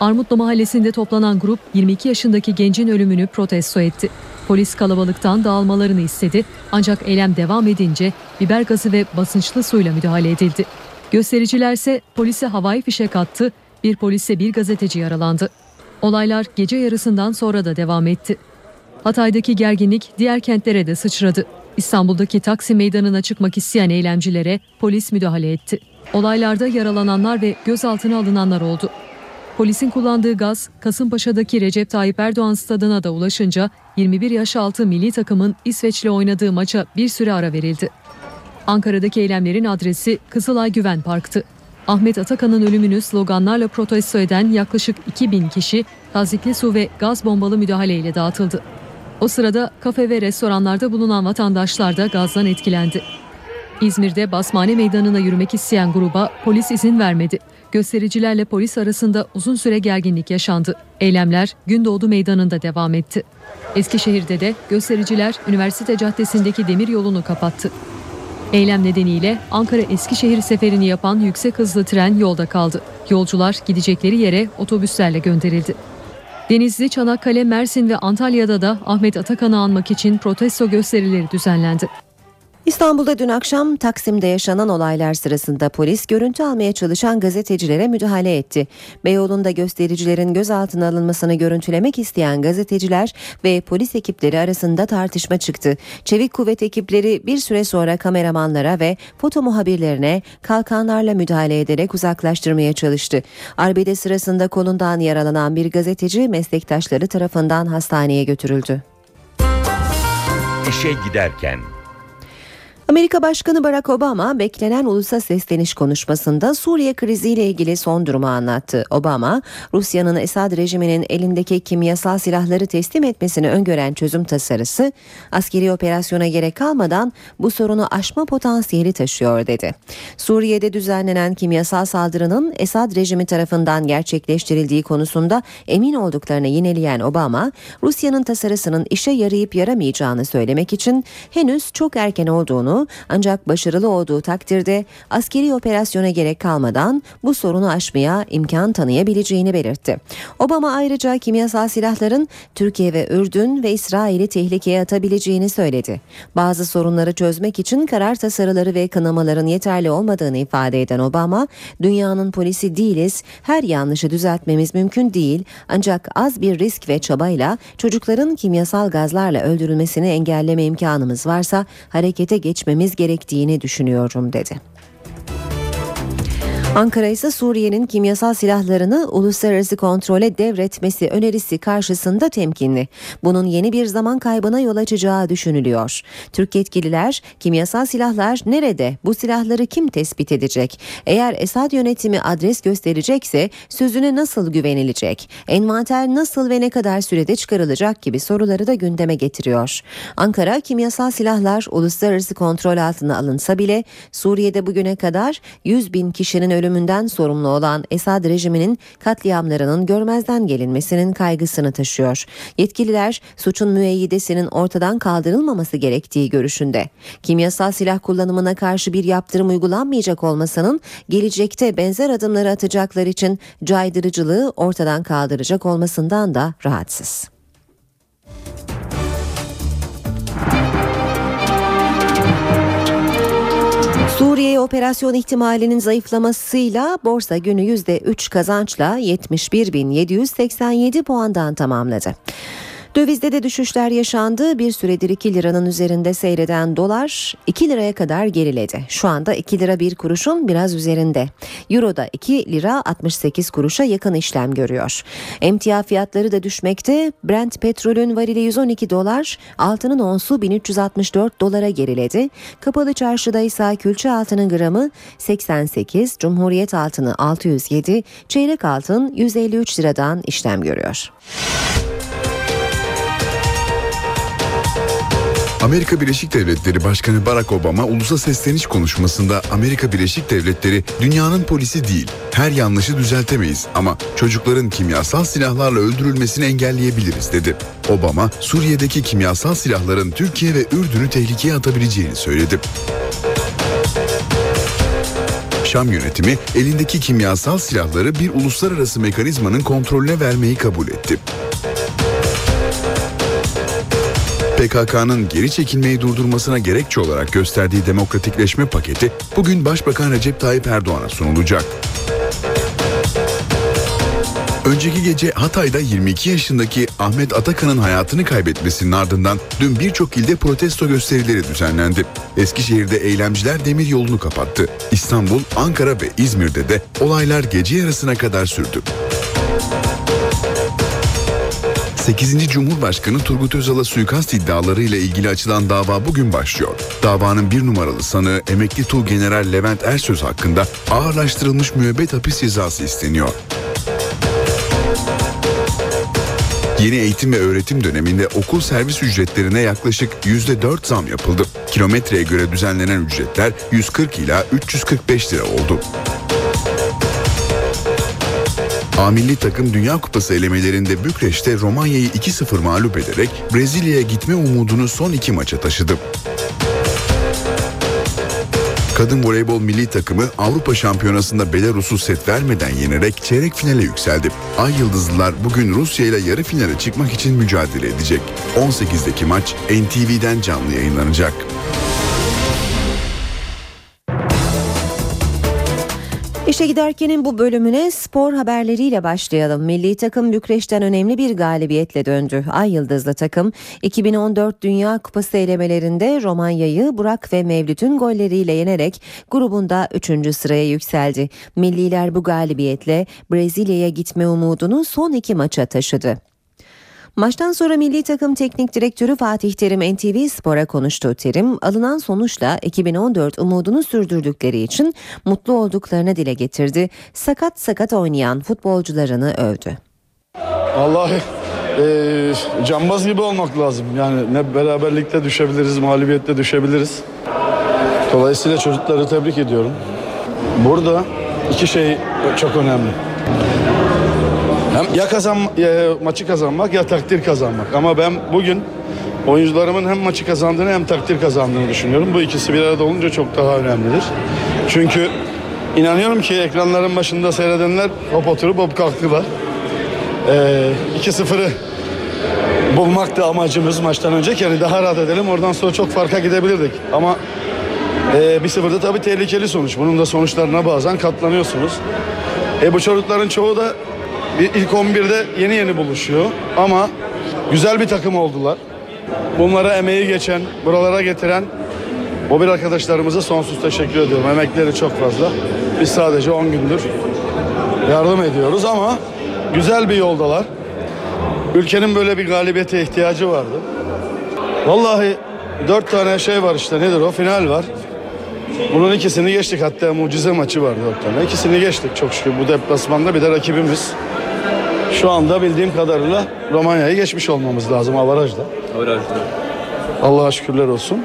Armutlu mahallesinde toplanan grup 22 yaşındaki gencin ölümünü protesto etti. Polis kalabalıktan dağılmalarını istedi ancak eylem devam edince biber gazı ve basınçlı suyla müdahale edildi. Göstericiler ise polise havai fişek attı, bir polise bir gazeteci yaralandı. Olaylar gece yarısından sonra da devam etti. Hatay'daki gerginlik diğer kentlere de sıçradı. İstanbul'daki Taksim Meydanı'na çıkmak isteyen eylemcilere polis müdahale etti. Olaylarda yaralananlar ve gözaltına alınanlar oldu. Polisin kullandığı gaz Kasımpaşa'daki Recep Tayyip Erdoğan stadına da ulaşınca 21 yaş altı milli takımın İsveç'le oynadığı maça bir süre ara verildi. Ankara'daki eylemlerin adresi Kızılay Güven Park'tı. Ahmet Atakan'ın ölümünü sloganlarla protesto eden yaklaşık 2000 kişi tazikli su ve gaz bombalı müdahaleyle dağıtıldı. O sırada kafe ve restoranlarda bulunan vatandaşlar da gazdan etkilendi. İzmir'de Basmane Meydanı'na yürümek isteyen gruba polis izin vermedi. Göstericilerle polis arasında uzun süre gerginlik yaşandı. Eylemler Gündoğdu Meydanı'nda devam etti. Eskişehir'de de göstericiler Üniversite Caddesi'ndeki demir yolunu kapattı. Eylem nedeniyle Ankara Eskişehir seferini yapan yüksek hızlı tren yolda kaldı. Yolcular gidecekleri yere otobüslerle gönderildi. Denizli, Çanakkale, Mersin ve Antalya'da da Ahmet Atakan'ı anmak için protesto gösterileri düzenlendi. İstanbul'da dün akşam Taksim'de yaşanan olaylar sırasında polis görüntü almaya çalışan gazetecilere müdahale etti. Beyoğlu'nda göstericilerin gözaltına alınmasını görüntülemek isteyen gazeteciler ve polis ekipleri arasında tartışma çıktı. Çevik kuvvet ekipleri bir süre sonra kameramanlara ve foto muhabirlerine kalkanlarla müdahale ederek uzaklaştırmaya çalıştı. Arbede sırasında kolundan yaralanan bir gazeteci meslektaşları tarafından hastaneye götürüldü. İşe giderken Amerika Başkanı Barack Obama beklenen ulusa sesleniş konuşmasında Suriye kriziyle ilgili son durumu anlattı. Obama, Rusya'nın Esad rejiminin elindeki kimyasal silahları teslim etmesini öngören çözüm tasarısı, askeri operasyona gerek kalmadan bu sorunu aşma potansiyeli taşıyor dedi. Suriye'de düzenlenen kimyasal saldırının Esad rejimi tarafından gerçekleştirildiği konusunda emin olduklarını yineleyen Obama, Rusya'nın tasarısının işe yarayıp yaramayacağını söylemek için henüz çok erken olduğunu ancak başarılı olduğu takdirde askeri operasyona gerek kalmadan bu sorunu aşmaya imkan tanıyabileceğini belirtti. Obama ayrıca kimyasal silahların Türkiye ve Ürdün ve İsrail'i tehlikeye atabileceğini söyledi. Bazı sorunları çözmek için karar tasarıları ve kınamaların yeterli olmadığını ifade eden Obama, dünyanın polisi değiliz, her yanlışı düzeltmemiz mümkün değil ancak az bir risk ve çabayla çocukların kimyasal gazlarla öldürülmesini engelleme imkanımız varsa harekete geçmemiz gerektiğini düşünüyorum dedi. Ankara ise Suriye'nin kimyasal silahlarını uluslararası kontrole devretmesi önerisi karşısında temkinli. Bunun yeni bir zaman kaybına yol açacağı düşünülüyor. Türk yetkililer kimyasal silahlar nerede? Bu silahları kim tespit edecek? Eğer Esad yönetimi adres gösterecekse sözüne nasıl güvenilecek? Envanter nasıl ve ne kadar sürede çıkarılacak gibi soruları da gündeme getiriyor. Ankara kimyasal silahlar uluslararası kontrol altına alınsa bile Suriye'de bugüne kadar 100 bin kişinin ölümünden sorumlu olan Esad rejiminin katliamlarının görmezden gelinmesinin kaygısını taşıyor. Yetkililer suçun müeyyidesinin ortadan kaldırılmaması gerektiği görüşünde. Kimyasal silah kullanımına karşı bir yaptırım uygulanmayacak olmasının gelecekte benzer adımları atacaklar için caydırıcılığı ortadan kaldıracak olmasından da rahatsız. Suriye operasyon ihtimalinin zayıflamasıyla borsa günü %3 kazançla 71.787 puandan tamamladı. Dövizde de düşüşler yaşandı. Bir süredir 2 liranın üzerinde seyreden dolar 2 liraya kadar geriledi. Şu anda 2 lira 1 kuruşun biraz üzerinde. Euro da 2 lira 68 kuruşa yakın işlem görüyor. Emtia fiyatları da düşmekte. Brent petrolün varili 112 dolar, altının onsu 1364 dolara geriledi. Kapalı çarşıda ise külçe altının gramı 88, Cumhuriyet altını 607, çeyrek altın 153 liradan işlem görüyor. Amerika Birleşik Devletleri Başkanı Barack Obama ulusa sesleniş konuşmasında Amerika Birleşik Devletleri dünyanın polisi değil. Her yanlışı düzeltemeyiz ama çocukların kimyasal silahlarla öldürülmesini engelleyebiliriz dedi. Obama Suriye'deki kimyasal silahların Türkiye ve Ürdün'ü tehlikeye atabileceğini söyledi. Şam yönetimi elindeki kimyasal silahları bir uluslararası mekanizmanın kontrolüne vermeyi kabul etti. PKK'nın geri çekilmeyi durdurmasına gerekçe olarak gösterdiği demokratikleşme paketi bugün Başbakan Recep Tayyip Erdoğan'a sunulacak. Önceki gece Hatay'da 22 yaşındaki Ahmet Atakan'ın hayatını kaybetmesinin ardından dün birçok ilde protesto gösterileri düzenlendi. Eskişehir'de eylemciler demir yolunu kapattı. İstanbul, Ankara ve İzmir'de de olaylar gece yarısına kadar sürdü. 8. Cumhurbaşkanı Turgut Özal'a suikast iddiaları ile ilgili açılan dava bugün başlıyor. Davanın bir numaralı sanığı emekli Tuğgeneral Levent Ersöz hakkında ağırlaştırılmış müebbet hapis cezası isteniyor. Yeni eğitim ve öğretim döneminde okul servis ücretlerine yaklaşık %4 zam yapıldı. Kilometreye göre düzenlenen ücretler 140 ila 345 lira oldu. A milli takım Dünya Kupası elemelerinde Bükreş'te Romanya'yı 2-0 mağlup ederek Brezilya'ya gitme umudunu son iki maça taşıdı. Kadın voleybol milli takımı Avrupa Şampiyonası'nda Belarus'u set vermeden yenerek çeyrek finale yükseldi. Ay Yıldızlılar bugün Rusya ile yarı finale çıkmak için mücadele edecek. 18'deki maç NTV'den canlı yayınlanacak. İşe giderkenin bu bölümüne spor haberleriyle başlayalım. Milli takım Bükreş'ten önemli bir galibiyetle döndü. Ay Yıldızlı takım 2014 Dünya Kupası elemelerinde Romanya'yı Burak ve Mevlüt'ün golleriyle yenerek grubunda 3. sıraya yükseldi. Milliler bu galibiyetle Brezilya'ya gitme umudunu son iki maça taşıdı. Maçtan sonra milli takım teknik direktörü Fatih Terim NTV Spor'a konuştu. Terim alınan sonuçla 2014 umudunu sürdürdükleri için mutlu olduklarını dile getirdi. Sakat sakat oynayan futbolcularını övdü. Vallahi e, cambaz gibi olmak lazım. Yani ne beraberlikte düşebiliriz, mağlubiyette düşebiliriz. Dolayısıyla çocukları tebrik ediyorum. Burada iki şey çok önemli. Hem ya kazan ya maçı kazanmak ya takdir kazanmak. Ama ben bugün oyuncularımın hem maçı kazandığını hem takdir kazandığını düşünüyorum. Bu ikisi bir arada olunca çok daha önemlidir. Çünkü inanıyorum ki ekranların başında seyredenler hop oturup hop kalktılar. Ee, 2-0'ı bulmak da amacımız maçtan önce. Yani daha rahat edelim. Oradan sonra çok farka gidebilirdik. Ama e, 1-0'da tabii tehlikeli sonuç. Bunun da sonuçlarına bazen katlanıyorsunuz. E, bu çocukların çoğu da bir ilk 11'de yeni yeni buluşuyor. Ama güzel bir takım oldular. Bunlara emeği geçen, buralara getiren o bir arkadaşlarımıza sonsuz teşekkür ediyorum. Emekleri çok fazla. Biz sadece 10 gündür yardım ediyoruz ama güzel bir yoldalar. Ülkenin böyle bir galibiyete ihtiyacı vardı. Vallahi dört tane şey var işte nedir o final var. Bunun ikisini geçtik hatta mucize maçı var dört tane. İkisini geçtik çok şükür bu deplasmanda bir de rakibimiz. Şu anda bildiğim kadarıyla Romanya'yı geçmiş olmamız lazım avarajda. Allah'a şükürler olsun.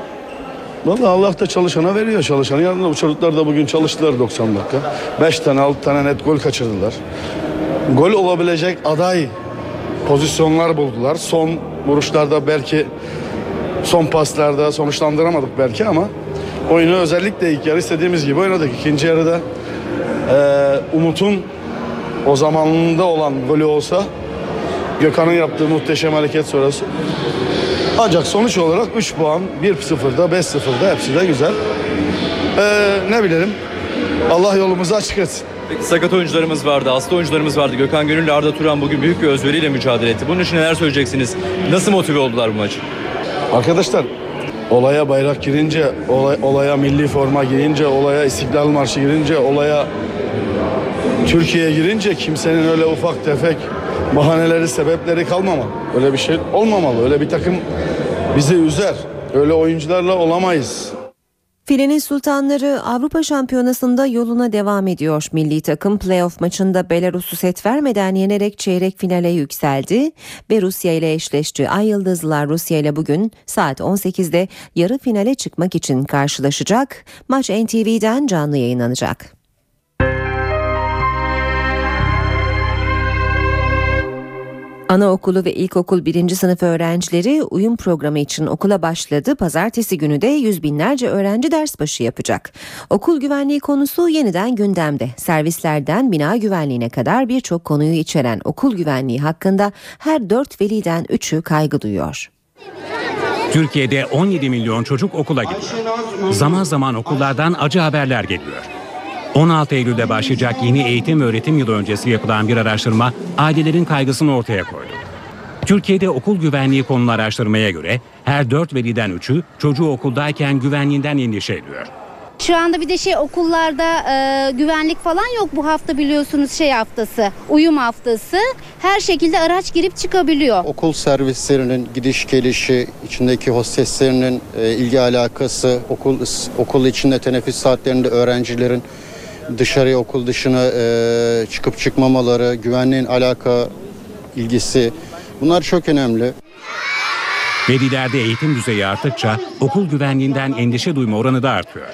Vallahi Allah da çalışana veriyor çalışanı. Yanında bu çocuklar da bugün çalıştılar 90 dakika. 5 tane 6 tane net gol kaçırdılar. Gol olabilecek aday pozisyonlar buldular. Son vuruşlarda belki son paslarda sonuçlandıramadık belki ama oyunu özellikle ilk yarı istediğimiz gibi oynadık. İkinci yarıda eee Umut'un o zamanında olan golü olsa Gökhan'ın yaptığı muhteşem hareket sonrası. Ancak sonuç olarak 3 puan 1-0'da 5-0'da hepsi de güzel. Ee, ne bilelim Allah yolumuzu açık etsin. Peki sakat oyuncularımız vardı, hasta oyuncularımız vardı. Gökhan Gönül ile Arda Turan bugün büyük bir özveriyle mücadele etti. Bunun için neler söyleyeceksiniz? Nasıl motive oldular bu maç? Arkadaşlar olaya bayrak girince, olay, olaya milli forma girince, olaya İstiklal Marşı girince, olaya Türkiye girince kimsenin öyle ufak tefek bahaneleri, sebepleri kalmamalı. Öyle bir şey olmamalı. Öyle bir takım bizi üzer. Öyle oyuncularla olamayız. Filenin Sultanları Avrupa Şampiyonası'nda yoluna devam ediyor. Milli takım playoff maçında Belarus'u set vermeden yenerek çeyrek finale yükseldi ve Rusya ile eşleşti. Ay Yıldızlılar Rusya ile bugün saat 18'de yarı finale çıkmak için karşılaşacak. Maç NTV'den canlı yayınlanacak. Anaokulu ve ilkokul birinci sınıf öğrencileri uyum programı için okula başladı. Pazartesi günü de yüz binlerce öğrenci ders başı yapacak. Okul güvenliği konusu yeniden gündemde. Servislerden bina güvenliğine kadar birçok konuyu içeren okul güvenliği hakkında her dört veliden üçü kaygı duyuyor. Türkiye'de 17 milyon çocuk okula gidiyor. Zaman zaman okullardan acı haberler geliyor. 16 Eylül'de başlayacak yeni eğitim ve öğretim yılı öncesi yapılan bir araştırma ailelerin kaygısını ortaya koydu. Türkiye'de okul güvenliği konulu araştırmaya göre her 4 veliden 3'ü çocuğu okuldayken güvenliğinden endişe ediyor. Şu anda bir de şey okullarda e, güvenlik falan yok bu hafta biliyorsunuz şey haftası, uyum haftası. Her şekilde araç girip çıkabiliyor. Okul servislerinin gidiş gelişi, içindeki hosteslerinin e, ilgi alakası, okul okul içinde teneffüs saatlerinde öğrencilerin dışarıya okul dışına e, çıkıp çıkmamaları, güvenliğin alaka ilgisi bunlar çok önemli. Velilerde eğitim düzeyi arttıkça okul güvenliğinden endişe duyma oranı da artıyor.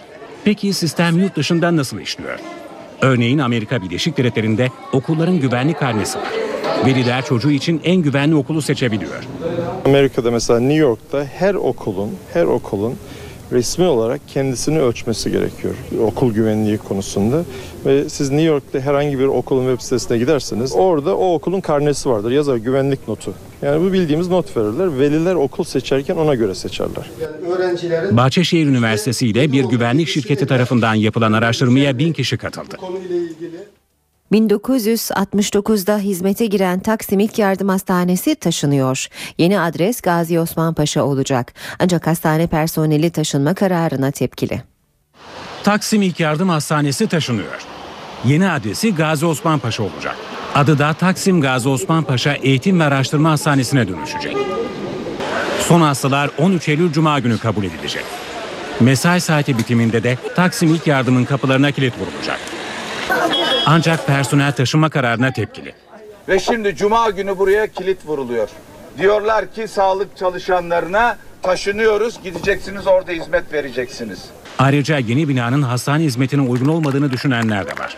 Peki sistem yurt dışından nasıl işliyor? Örneğin Amerika Birleşik Devletleri'nde okulların güvenlik karnesi var. Veliler çocuğu için en güvenli okulu seçebiliyor. Amerika'da mesela New York'ta her okulun her okulun resmi olarak kendisini ölçmesi gerekiyor okul güvenliği konusunda. Ve siz New York'ta herhangi bir okulun web sitesine giderseniz orada o okulun karnesi vardır. Yazar güvenlik notu. Yani bu bildiğimiz not verirler. Veliler okul seçerken ona göre seçerler. Öğrencilerin Bahçeşehir Üniversitesi ile bir güvenlik şirketi tarafından yapılan araştırmaya bin kişi katıldı. 1969'da hizmete giren Taksim İlk Yardım Hastanesi taşınıyor. Yeni adres Gazi Osman Paşa olacak. Ancak hastane personeli taşınma kararına tepkili. Taksim İlk Yardım Hastanesi taşınıyor. Yeni adresi Gazi Osman Paşa olacak. Adı da Taksim Gazi Osman Paşa Eğitim ve Araştırma Hastanesi'ne dönüşecek. Son hastalar 13 Eylül Cuma günü kabul edilecek. Mesai saati bitiminde de Taksim İlk Yardım'ın kapılarına kilit vurulacak. Ancak personel taşınma kararına tepkili. Ve şimdi cuma günü buraya kilit vuruluyor. Diyorlar ki sağlık çalışanlarına taşınıyoruz, gideceksiniz orada hizmet vereceksiniz. Ayrıca yeni binanın hastane hizmetine uygun olmadığını düşünenler de var.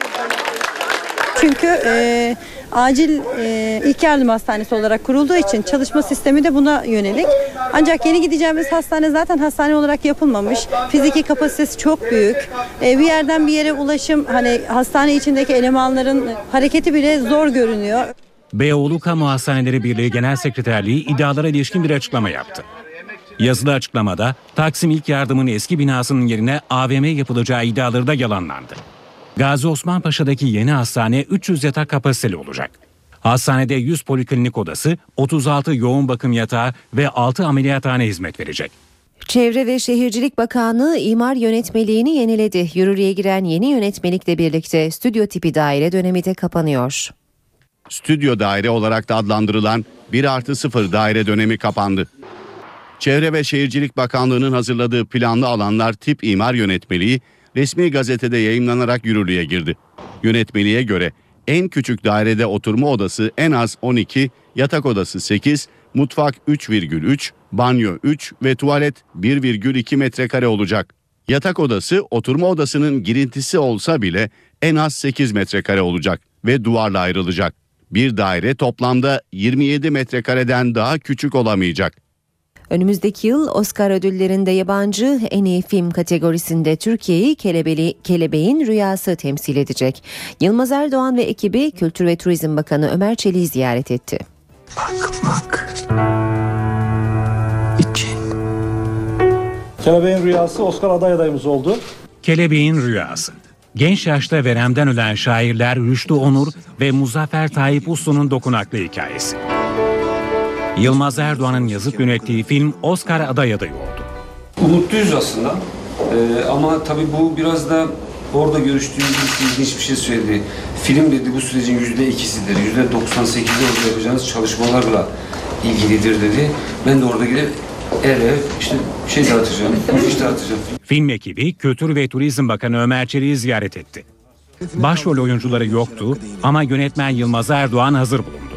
Çünkü e, acil e, ilk yardım hastanesi olarak kurulduğu için çalışma sistemi de buna yönelik. Ancak yeni gideceğimiz hastane zaten hastane olarak yapılmamış. Fiziki kapasitesi çok büyük. E, bir yerden bir yere ulaşım hani hastane içindeki elemanların hareketi bile zor görünüyor. Beyoğlu Kamu Hastaneleri Birliği Genel Sekreterliği iddialara ilişkin bir açıklama yaptı. Yazılı açıklamada Taksim İlk Yardım'ın eski binasının yerine AVM yapılacağı iddiaları da yalanlandı. Gazi Osman Paşa'daki yeni hastane 300 yatak kapasiteli olacak. Hastanede 100 poliklinik odası, 36 yoğun bakım yatağı ve 6 ameliyathane hizmet verecek. Çevre ve Şehircilik Bakanlığı imar yönetmeliğini yeniledi. Yürürlüğe giren yeni yönetmelikle birlikte stüdyo tipi daire dönemi de kapanıyor. Stüdyo daire olarak da adlandırılan 1 artı 0 daire dönemi kapandı. Çevre ve Şehircilik Bakanlığı'nın hazırladığı planlı alanlar tip imar yönetmeliği resmi gazetede yayınlanarak yürürlüğe girdi. Yönetmeliğe göre en küçük dairede oturma odası en az 12, yatak odası 8, mutfak 3,3, banyo 3 ve tuvalet 1,2 metrekare olacak. Yatak odası oturma odasının girintisi olsa bile en az 8 metrekare olacak ve duvarla ayrılacak. Bir daire toplamda 27 metrekareden daha küçük olamayacak. Önümüzdeki yıl Oscar ödüllerinde yabancı en iyi film kategorisinde Türkiye'yi Kelebeli, Kelebeğin Rüyası temsil edecek. Yılmaz Erdoğan ve ekibi Kültür ve Turizm Bakanı Ömer Çelik'i ziyaret etti. Bakmak Kelebeğin Rüyası Oscar aday adayımız oldu. Kelebeğin Rüyası. Genç yaşta veremden ölen şairler Rüştü Onur ve Muzaffer Tayyip Uslu'nun dokunaklı hikayesi. Yılmaz Erdoğan'ın yazıp yönettiği film Oscar aday adayı oldu. Umutluyuz aslında ee, ama tabii bu biraz da orada görüştüğümüz ilginç bir şey söyledi. Film dedi bu sürecin yüzde ikisidir, yüzde 98'i orada yapacağınız çalışmalarla ilgilidir dedi. Ben de orada gidip eve işte şey dağıtacağım, afiş dağıtacağım. Film ekibi Kültür ve Turizm Bakanı Ömer Çelik'i ziyaret etti. Başrol oyuncuları yoktu ama yönetmen Yılmaz Erdoğan hazır bulundu.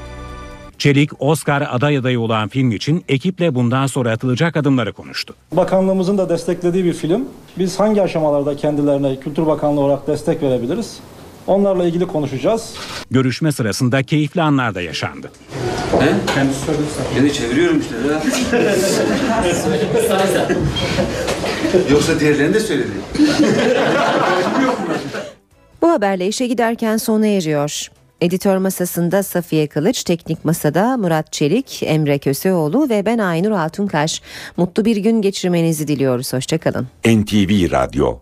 Çelik, Oscar aday adayı olan film için ekiple bundan sonra atılacak adımları konuştu. Bakanlığımızın da desteklediği bir film. Biz hangi aşamalarda kendilerine Kültür Bakanlığı olarak destek verebiliriz? Onlarla ilgili konuşacağız. Görüşme sırasında keyifli anlar da yaşandı. He? Kendisi söyledi Beni çeviriyorum işte ya. Yoksa diğerlerini de söyledi. Bu haberle işe giderken sona eriyor. Editör masasında Safiye Kılıç, teknik masada Murat Çelik, Emre Köseoğlu ve ben Aynur Altunkaş. Mutlu bir gün geçirmenizi diliyoruz. Hoşçakalın. NTV Radyo